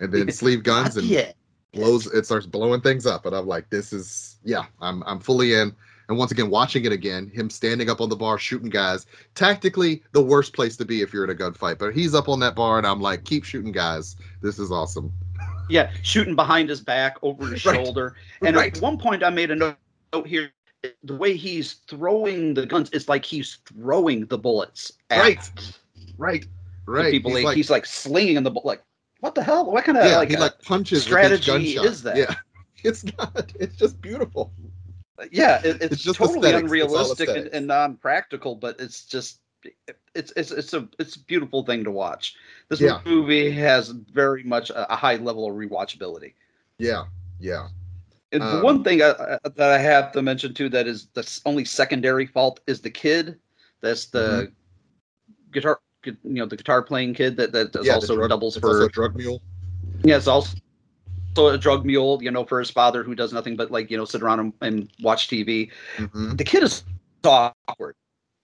and then sleeve guns and yeah. blows it starts blowing things up and i'm like this is yeah i'm i'm fully in and once again watching it again him standing up on the bar shooting guys tactically the worst place to be if you're in a gunfight but he's up on that bar and i'm like keep shooting guys this is awesome Yeah, shooting behind his back, over his Right. shoulder. And Right. at one point, I made a note here. The way he's throwing the guns, it's like he's throwing the bullets. At, Right. right Right. people he's like, like- he's like slinging the ball like what the hell what kind of yeah, like, he uh, like punches strategy is that Yeah, it's not. It's just beautiful. yeah it, it's, It's just totally aesthetics. It's unrealistic and, and non-practical but it's just it's it's it's a it's a beautiful thing to watch this Yeah. movie has very much a, a high level of rewatchability Yeah, yeah. and the Um, one thing I, I- that i have to mention too that is the only secondary fault is the kid that's the Mm-hmm. guitar you know the guitar playing kid that that yeah, also drug- doubles for also a drug mule. Yeah, it's also so a drug mule, you know, for his father who does nothing but like, you know, sit around and, and watch TV. Mhm. The kid is awkward.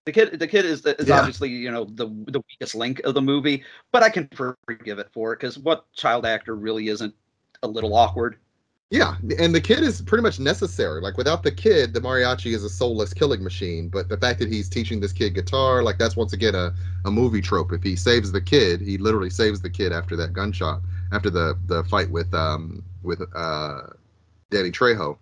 The kid, the kid is is Yeah. obviously you know the the weakest link of the movie, but I can forgive it for it because what child actor really isn't a little awkward? Yeah, and the kid is pretty much necessary. Like without the kid, the mariachi is a soulless killing machine. But the fact that he's teaching this kid guitar, like that's once again a, a movie trope. If he saves the kid, he literally saves the kid after that gunshot, after the the fight with um with uh Danny Trejo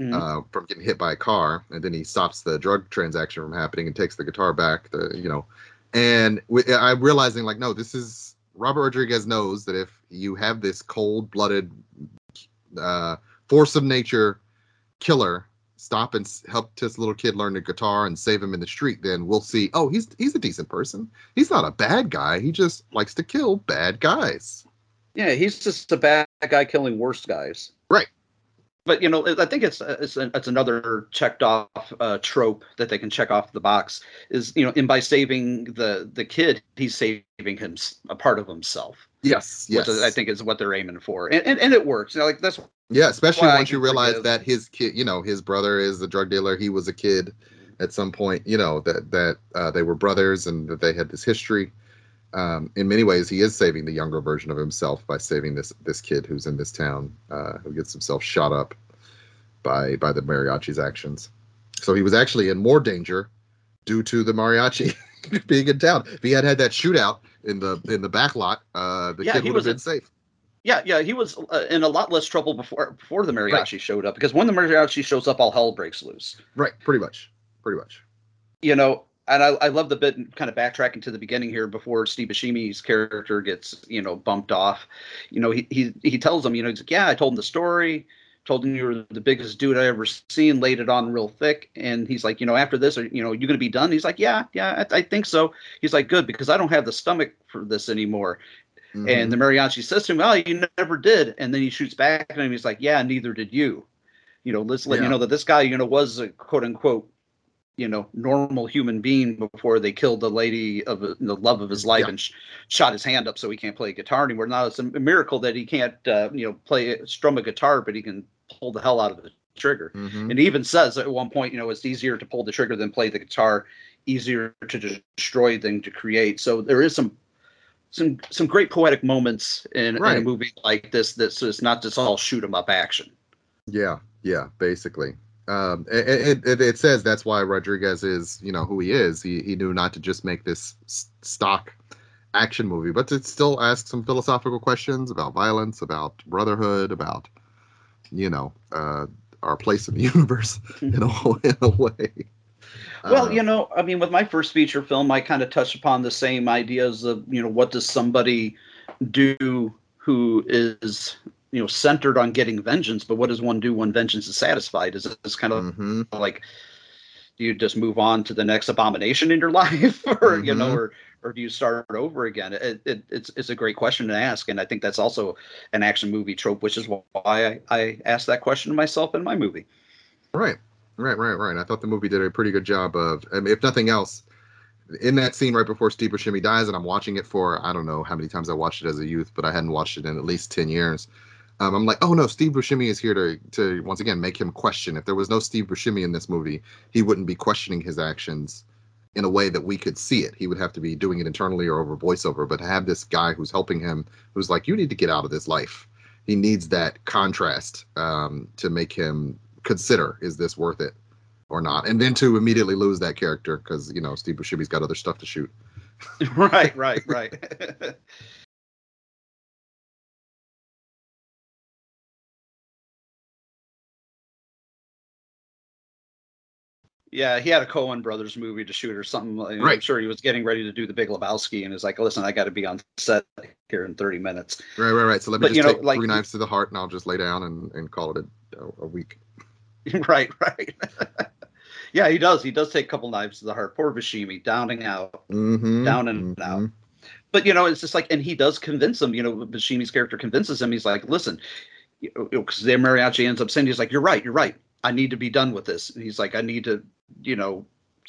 Mhm. uh, from getting hit by a car, and then he stops the drug transaction from happening and takes the guitar back. The you know, and we, I'm realizing like no, this is Robert Rodriguez knows that if you have this cold blooded uh, force of nature killer stop and help this little kid learn the guitar and save him in the street, then we'll see. Oh, he's he's a decent person. He's not a bad guy. He just likes to kill bad guys. Yeah, he's just a bad guy killing worse guys. Right. But you know, I think it's it's it's another checked off uh, trope that they can check off the box is you know, and by saving the the kid, he's saving him a part of himself. Yes. Yes. Which I think is what they're aiming for, and and, and it works. You know, like that's Yeah, especially once you realize forgive- that his kid, you know, his brother is a drug dealer. He was a kid at some point, you know, that that uh, they were brothers and that they had this history. Um, in many ways, he is saving the younger version of himself by saving this this kid who's in this town, uh, who gets himself shot up by by the mariachi's actions. So he was actually in more danger due to the mariachi being in town. If he had had that shootout in the in the back lot, uh, the Yeah, kid he would have was been a- safe. yeah, yeah. He was uh, in a lot less trouble before before the mariachi showed up because when the mariachi shows up, all hell breaks loose. Right, pretty much, pretty much. you know, and I, I love the bit kind of backtracking to the beginning here before Steve Buscemi's character gets, you know, bumped off. You know, he he he tells him, you know, he's like, yeah, I told him the story, told him you were the biggest dude I ever seen, laid it on real thick, and he's like, you know, after this, are you know, you gonna be done? He's like, yeah, yeah, I, I think so. He's like, good because I don't have the stomach for this anymore. Mm-hmm. And the mariachi says to him, "Oh, you never did." And then he shoots back at him. He's like, "Yeah, neither did you." You know, let's let Yeah. you know that this guy, you know, was a quote unquote, you know, normal human being before they killed the lady of the love of his life Yeah. and sh- shot his hand up so he can't play guitar anymore. Now it's a miracle that he can't, uh, you know, play strum a guitar, but he can pull the hell out of the trigger. Mhm. And he even says at one point, you know, it's easier to pull the trigger than play the guitar, easier to destroy than to create. So there is some some some great poetic moments in, in a movie like this. That's it's not just all shoot 'em up action. Yeah, yeah, basically. Um, it, it, it says that's why Rodriguez is, you know, who he is. He he knew not to just make this stock action movie, but to still ask some philosophical questions about violence, about brotherhood, about, you know, uh, our place in the universe in a in a way. Well, Uh, you know, I mean, with my first feature film, I kind of touched upon the same ideas of, you know, what does somebody do who is, you know, centered on getting vengeance, but what does one do when vengeance is satisfied? Is this kind of mhm. like, do you just move on to the next abomination in your life, or you know, Mhm. or or do you start over again? It, it, it's it's a great question to ask, and I think that's also an action movie trope, which is why I, I asked that question to myself in my movie. Right, right, right, right. I thought the movie did a pretty good job of, I mean, if nothing else, in that scene right before Steve Buscemi dies, and I'm watching it for I don't know how many times I watched it as a youth, but I hadn't watched it in at least ten years. Um, I'm like, oh no, Steve Buscemi is here to to once again make him question. If there was no Steve Buscemi in this movie, he wouldn't be questioning his actions in a way that we could see it. He would have to be doing it internally or over voiceover. But to have this guy who's helping him, who's like, you need to get out of this life. He needs that contrast um, to make him consider is this worth it or not, and then to immediately lose that character because you know Steve Buscemi's got other stuff to shoot. right, right, right. Yeah, he had a Coen Brothers movie to shoot or something. I'm Right. sure he was getting ready to do the Big Lebowski, and is like, "Listen, I got to be on set here in 30 minutes." Right, right, right. So let me But, just you know, take like- three knives to the heart, and I'll just lay down and, and call it a, a week. right, right. yeah, he does. He does take a couple knives to the heart. Poor Buscemi, downing out, Mm-hmm. down and out. But you know, it's just like, and he does convince him. You know, Buscemi's character convinces him. He's like, "Listen," because the mariachi ends up saying, "He's like, you're right, you're right. I need to be done with this." And he's like, "I need to, you know,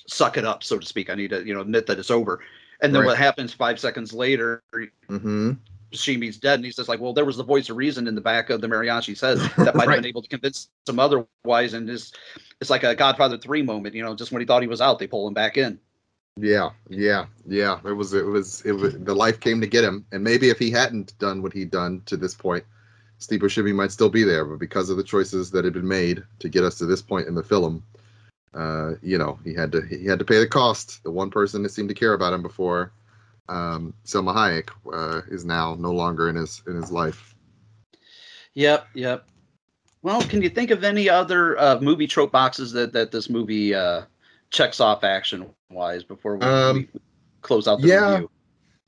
suck it up, so to speak. I need to, you know, admit that it's over." And then Right. what happens five seconds later? Mm-hmm. Buscemi's dead, and he's just like, "Well, there was the voice of reason in the back of the mariachi's head that might have been able to convince him otherwise." And it's it's like a Godfather three moment, you know, just when he thought he was out, they pull him back in. Yeah, yeah, yeah. It was, it was, it was. The life came to get him, and maybe if he hadn't done what he'd done to this point, Steve Buscemi might still be there. But because of the choices that had been made to get us to this point in the film, uh, you know, he had to he had to pay the cost. The one person that seemed to care about him before, um, Salma Hayek, uh, is now no longer in his in his life. Yep, yep. Well, can you think of any other uh, movie trope boxes that that this movie uh, checks off action wise before we, Um, we close out the yeah. review?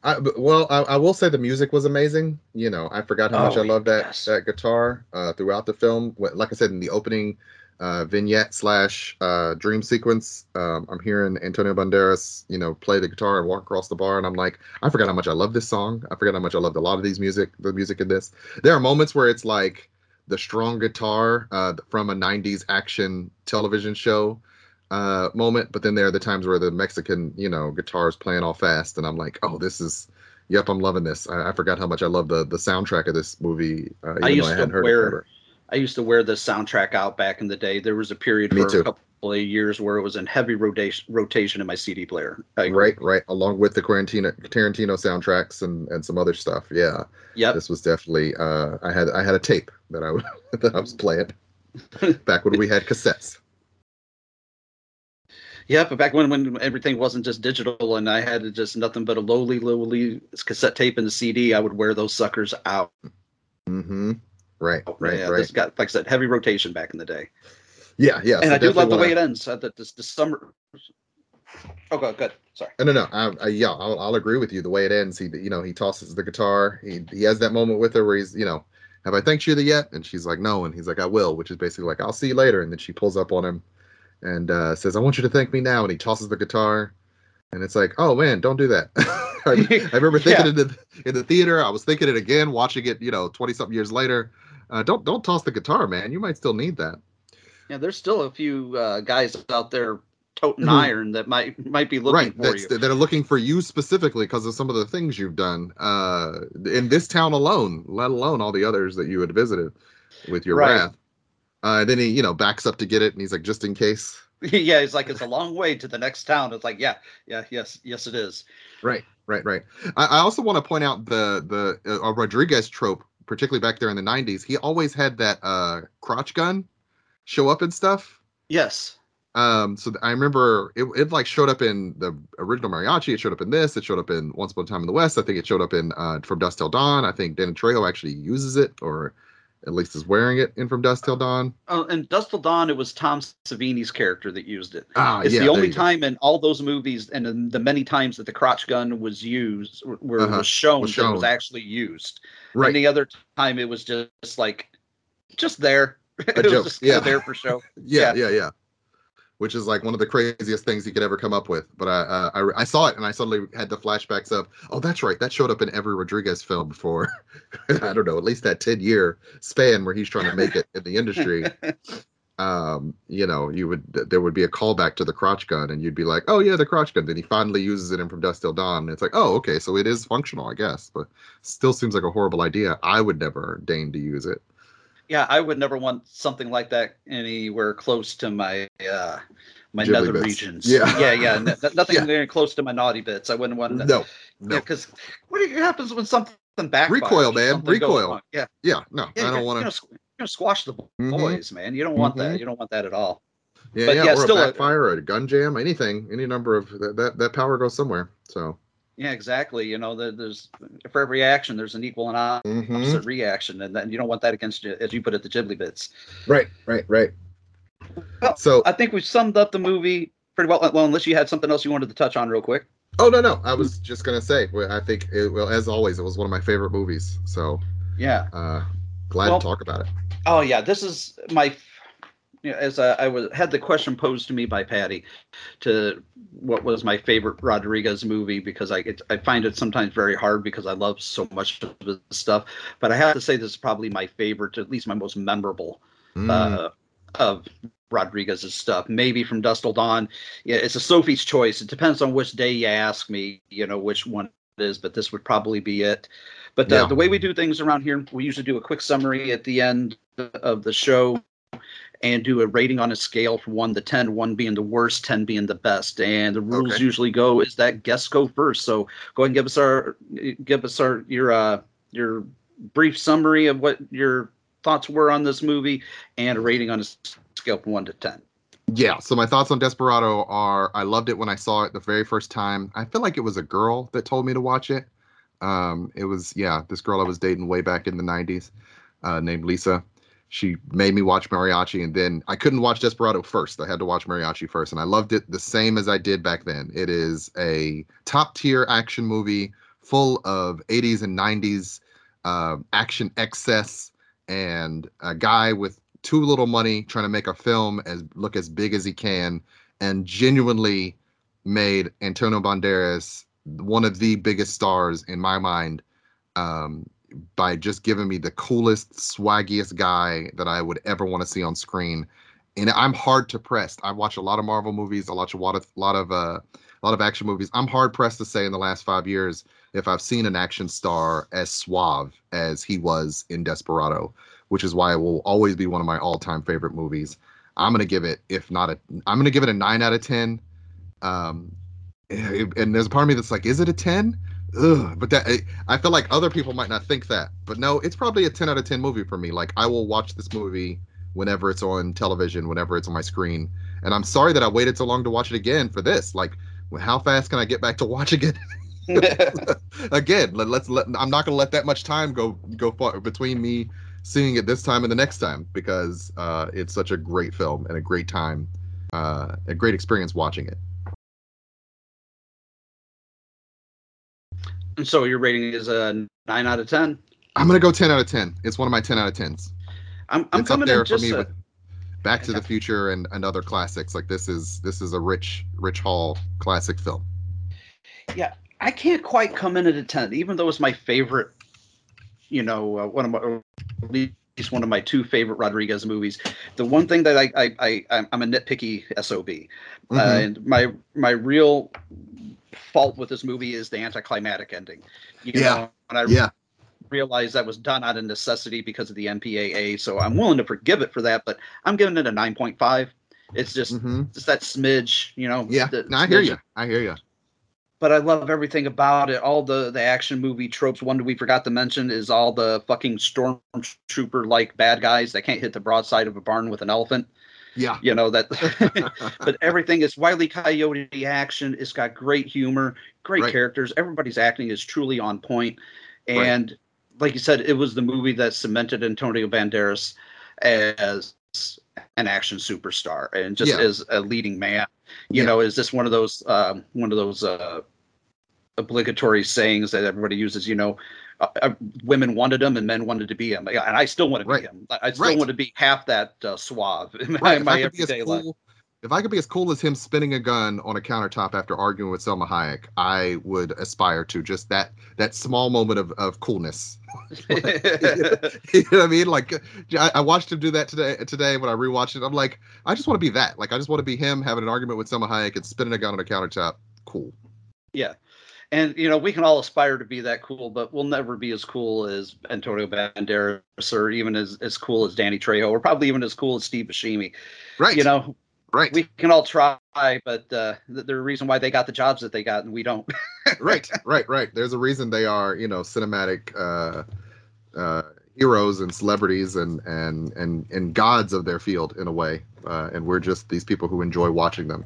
I, well, I, I will say the music was amazing. You know, I forgot how much Oh, I love that yes. that guitar uh, throughout the film. Like I said in the opening uh, vignette slash uh, dream sequence, um, I'm hearing Antonio Banderas, you know, play the guitar and walk across the bar, and I'm like, I forgot how much I love this song. I forgot how much I loved a lot of these music, the music in this. There are moments where it's like the strong guitar uh, from a '90s action television show uh moment but then there are the times where the mexican you know guitars playing all fast and i'm like oh this is yep i'm loving this i, I forgot how much i love the the soundtrack of this movie uh, I used I to wear. I used to wear the soundtrack out back in the day. There was a period Me for too. a couple of years where it was in heavy rotation rotation in my CD player. Right right along with the Tarantino tarantino soundtracks and and some other stuff yeah Yep. this was definitely uh i had i had a tape that i that i was playing back when we had cassettes Yeah, but back when when everything wasn't just digital and I had just nothing but a lowly, lowly cassette tape and the CD, I would wear those suckers out. mm-hmm right right yeah, right This got like I said, heavy rotation back in the day. yeah yeah and so I do love the way it ends. Uh, the, the, the summer. Oh, good, good. Sorry. No, no, no. I, I, yeah, I'll, I'll agree with you. The way it ends, he, you know, he tosses the guitar. He, he has that moment with her where he's, you know, have I thanked you yet? And she's like, no. And he's like, I will, which is basically like, I'll see you later. And then she pulls up on him and uh, says, I want you to thank me now. And he tosses the guitar. And it's like, oh man, don't do that. I, I remember thinking Yeah. in the in the theater. I was thinking it again, watching it, you know, twenty something years later. Uh, don't don't toss the guitar, man. You might still need that. Yeah, there's still a few uh, guys out there toting Mhm. iron that might might be looking right for you. that are looking for you specifically because of some of the things you've done uh in this town alone let alone all the others that you had visited with your Right. wrath uh then he you know backs up to get it and he's like just in case yeah, he's like it's a long way to the next town. It's like, yeah, yeah, yes, yes, it is. right right right i, I also want to point out the the uh, rodriguez trope particularly back there in the 90s he always had that uh crotch gun show up and stuff Yes. Um, so I remember it, it like showed up in the original mariachi. It showed up in this. It showed up in Once Upon a Time in the West. I think it showed up in uh, From Dusk Till Dawn. I think Dan Trejo actually uses it, or at least is wearing it in From Dusk Till Dawn. Oh, and Dusk Till Dawn, it was Tom Savini's character that used it. Ah, it's yeah, the only you go. time in all those movies and in the many times that the crotch gun was used, where Uh-huh, was shown, was that it was actually used. Right. Any other time, it was just like, just there. it A was joke, just yeah. there for show. Yeah, yeah, yeah. Which is like one of the craziest things he could ever come up with. But I, uh, I, I saw it and I suddenly had the flashbacks of, oh, that's right, that showed up in every Rodriguez film before. I don't know, at least that ten year span where he's trying to make it in the industry. um, you know, you would there would be a callback to the crotch gun, and you'd be like, "Oh yeah, the crotch gun." Then he finally uses it in From Dusk Till Dawn, and it's like, "Oh, okay, so it is functional, I guess." But still seems like a horrible idea. I would never deign to use it. Yeah, I would never want something like that anywhere close to my uh my Ghibli nether bits. regions. Yeah. yeah, yeah. n- n- nothing Yeah. very close to my naughty bits. I wouldn't want that. No, no. because what happens when something backfires? Recoil, man, recoil. Yeah, Yeah, no, yeah. I don't want to. you're gonna squash the Mhm. boys, man. You don't want Mhm. that. You don't want that at all. Yeah, but yeah, yeah, or still a a- backfire or a gun jam, anything, any number of that, that, that power goes somewhere. So Yeah, exactly. You know, there's for every action, there's an equal and opposite Mhm. reaction, and then you don't want that against you, as you put it, the Ghibli bits. right, right, right. Well, So- I think we've summed up the movie pretty well. Well, unless you had something else you wanted to touch on real quick. Oh no, no, I was just gonna say. I think, it, well, as always, it was one of my favorite movies. So Yeah. uh, glad Well- to talk about it. Oh yeah, this is my. As I, I was had the question posed to me by Patty, to what was my favorite Rodriguez movie because I it, I find it sometimes very hard because I love so much of his stuff, but I have to say this is probably my favorite, at least my most memorable Mm. uh, of Rodriguez's stuff. Maybe from Dusk Till Dawn. Yeah, it's a Sophie's choice. It depends on which day you ask me, you know, which one it is, but this would probably be it. But uh, Yeah. the way we do things around here, we usually do a quick summary at the end of the show and do a rating on a scale from one to 10, one being the worst, 10 being the best. And the rules Okay. usually go is that guests go first. So go ahead and give us our, give us our, your, uh, your brief summary of what your thoughts were on this movie and a rating on a scale from one to 10. Yeah. So my thoughts on Desperado are: I loved it when I saw it the very first time. I feel like it was a girl that told me to watch it. Um, it was yeah, this girl I was dating way back in the '90s, uh, named Lisa. She made me watch Mariachi, and then I couldn't watch Desperado first. I had to watch Mariachi first, and I loved it the same as I did back then. It is a top tier action movie full of 80s and 90s uh, action excess, and a guy with too little money trying to make a film as look as big as he can, and genuinely made Antonio Banderas one of the biggest stars in my mind um, by just giving me the coolest, swaggiest guy that I would ever want to see on screen. And I'm hard to press. I watch a lot of Marvel movies. I watch a lot of lot of uh, a lot of action movies. I'm hard pressed to say in the last five years if I've seen an action star as suave as he was in Desperado, which is why it will always be one of my all-time favorite movies. I'm gonna give it, if not a, I'm gonna give it a nine out of ten. Um, and there's a part of me that's like, is it a 10? Ugh, but that I feel like other people might not think that. But no, it's probably a 10 out of 10 movie for me. Like I will watch this movie whenever it's on television, whenever it's on my screen. And I'm sorry that I waited so long to watch it again for this. Like, how fast can I get back to watching it again? Let, let's let. I'm not gonna let that much time go go far between me seeing it this time and the next time because uh, it's such a great film and a great time, uh, a great experience watching it. And so your rating is a nine out of 10. I'm gonna go 10 out of 10. It's one of my 10 out of 10s. I'm, I'm it's up there in for just me a- with Back to the Future and, and other classics. Like this is this is a rich Ritch Hall classic film. yeah, I can't quite come in at a 10, even though it's my favorite, you know, uh, one of my, least one of my two favorite Rodriguez movies. The one thing that I, I, I I'm- I'm a nitpicky SOB. Uh, Mhm. and my, my real fault with this movie is the anticlimactic ending. You Yeah. know, and I Yeah. realized that was done out of necessity because of the MPAA. So I'm willing to forgive it for that, but I'm giving it a 9.5. It's just, Mhm. just that smidge, you know. Yeah. the No, I hear you. I hear you. But I love everything about it. All the the action movie tropes. One that we forgot to mention is all the fucking stormtrooper like bad guys that can't hit the broadside of a barn with an elephant. Yeah. You know that. but everything is wily coyote action. It's got great humor, great Right. characters. Everybody's acting is truly on point. Right. And like you said, it was the movie that cemented Antonio Banderas as an action superstar and just Yeah. as a leading man. You Yeah. know, is this one of those um, one of those uh, obligatory sayings that everybody uses? You know, uh, uh, women wanted him and men wanted to be him, and I still want to be Right. him. I still Right. want to be half that uh, suave in my, Right. If my I, could be as everyday life. cool, if I could be as cool as him spinning a gun on a countertop after arguing with Salma Hayek, I would aspire to just that that small moment of, of coolness. you know what I mean? Like I, I watched him do that today. Today when I rewatched it, I'm like, I just want to be that. Like I just want to be him having an argument with Salma Hayek and spinning a gun on a countertop. Cool. Yeah. And you know, we can all aspire to be that cool, but we'll never be as cool as Antonio Banderas or even as, as cool as Danny Trejo or probably even as cool as Steve Buscemi. Right. You know, right. We can all try, but uh, th- there's a reason why they got the jobs that they got and we don't. right, right, right. There's a reason they are, you know, cinematic uh, uh, heroes and celebrities and and and and gods of their field in a way, uh, and we're just these people who enjoy watching them.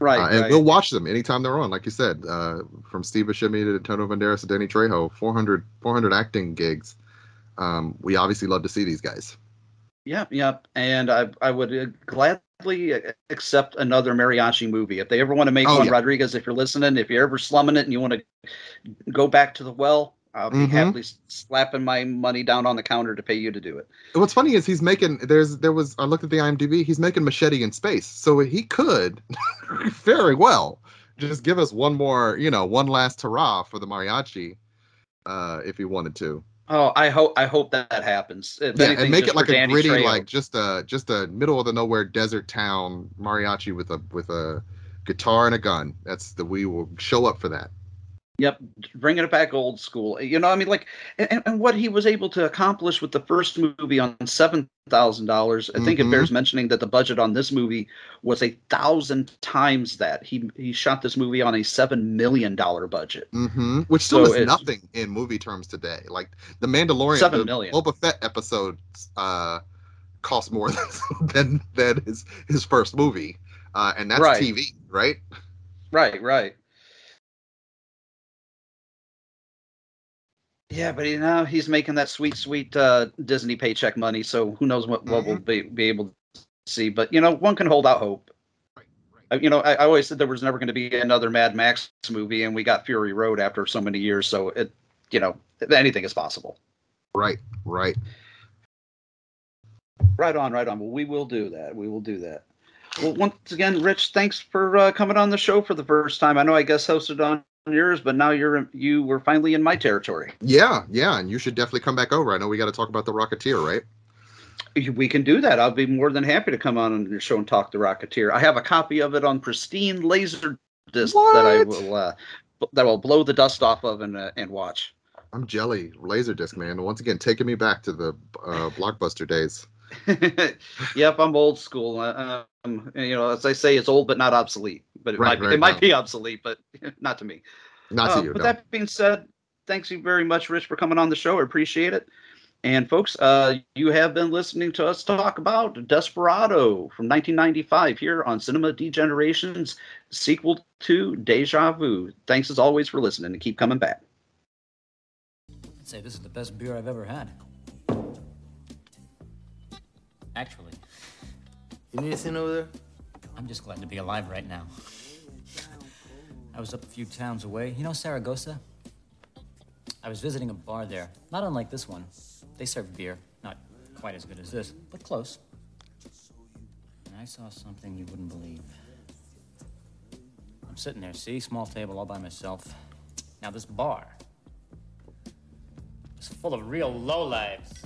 Right, Uh, and right. we'll watch them anytime they're on, like you said, uh, from Steve Buscemi to Antonio Banderas to Danny Trejo, 400, 400 acting gigs. Um, we obviously love to see these guys. Yep, yep. And I I would uh, gladly gladly accept another mariachi movie. If they ever want to make Oh, one, yeah. Rodriguez, if you're listening, if you're ever slumming it and you want to go back to the well, I'll be Mhm. happily slapping my money down on the counter to pay you to do it. What's funny is he's making there's there was I looked at the IMDb he's making Machete in space so he could very well just give us one more you know one last hurrah for the mariachi uh if he wanted to Oh, I hope I hope that, that happens. If yeah anything, and make it like a Danny gritty Trejo. like just a just a middle of the nowhere desert town mariachi with a with a guitar and a gun that's the we will show up for that Yep, bringing it back old school. You know, I mean, like, and, and what he was able to accomplish with the first movie on seven thousand dollars. I think Mhm. it bears mentioning that the budget on this movie was a thousand times that. He he shot this movie on a seven million dollar budget. hmm which still So is nothing in movie terms today like the Mandalorian Seven the million. Boba Fett episodes uh cost more than than, than his his first movie uh and that's Right. TV right Right, right. Yeah, but you know he's making that sweet, sweet uh, Disney paycheck money. So who knows what, what we'll be, be able to see? But you know, one can hold out hope. Uh, You know, I, I always said there was never going to be another Mad Max movie, and we got Fury Road after so many years. So it, you know, anything is possible. right right Right on, right on. Well, we will do that. We will do that. Well, once again, Ritch, thanks for uh, coming on the show for the first time. I know I guest hosted on yours, but now you're you were finally in my territory. yeah yeah and you should definitely come back over I know we got to talk about the Rocketeer right We can do that. I'll be more than happy to come on your show and talk the Rocketeer. I have a copy of it on pristine laser disc that I will uh, that will blow the dust off of and uh, and watch. I'm jelly Laserdisc man once again taking me back to the uh, blockbuster days yep, I'm old school. Uh, Um, you know, as I say, it's old but not obsolete. But it Right, might be, right, it might no. be obsolete, but not to me. not Uh, to you With no. that being said, thanks you very much, Ritch, for coming on the show. I appreciate it. And folks, uh, you have been listening to us talk about Desperado from 1995 here on Cinema Degeneration's Sequel Too Deja Vu. Thanks as always for listening and keep coming back. I'd say this is the best beer I've ever had. Actually, You need anything over there? I'm just glad to be alive right now. I was up a few towns away. You know Saragossa? I was visiting a bar there, not unlike this one. They serve beer, not quite as good as this, but close. And I saw something you wouldn't believe. I'm sitting there, see, small table all by myself. Now this bar is full of real lowlives.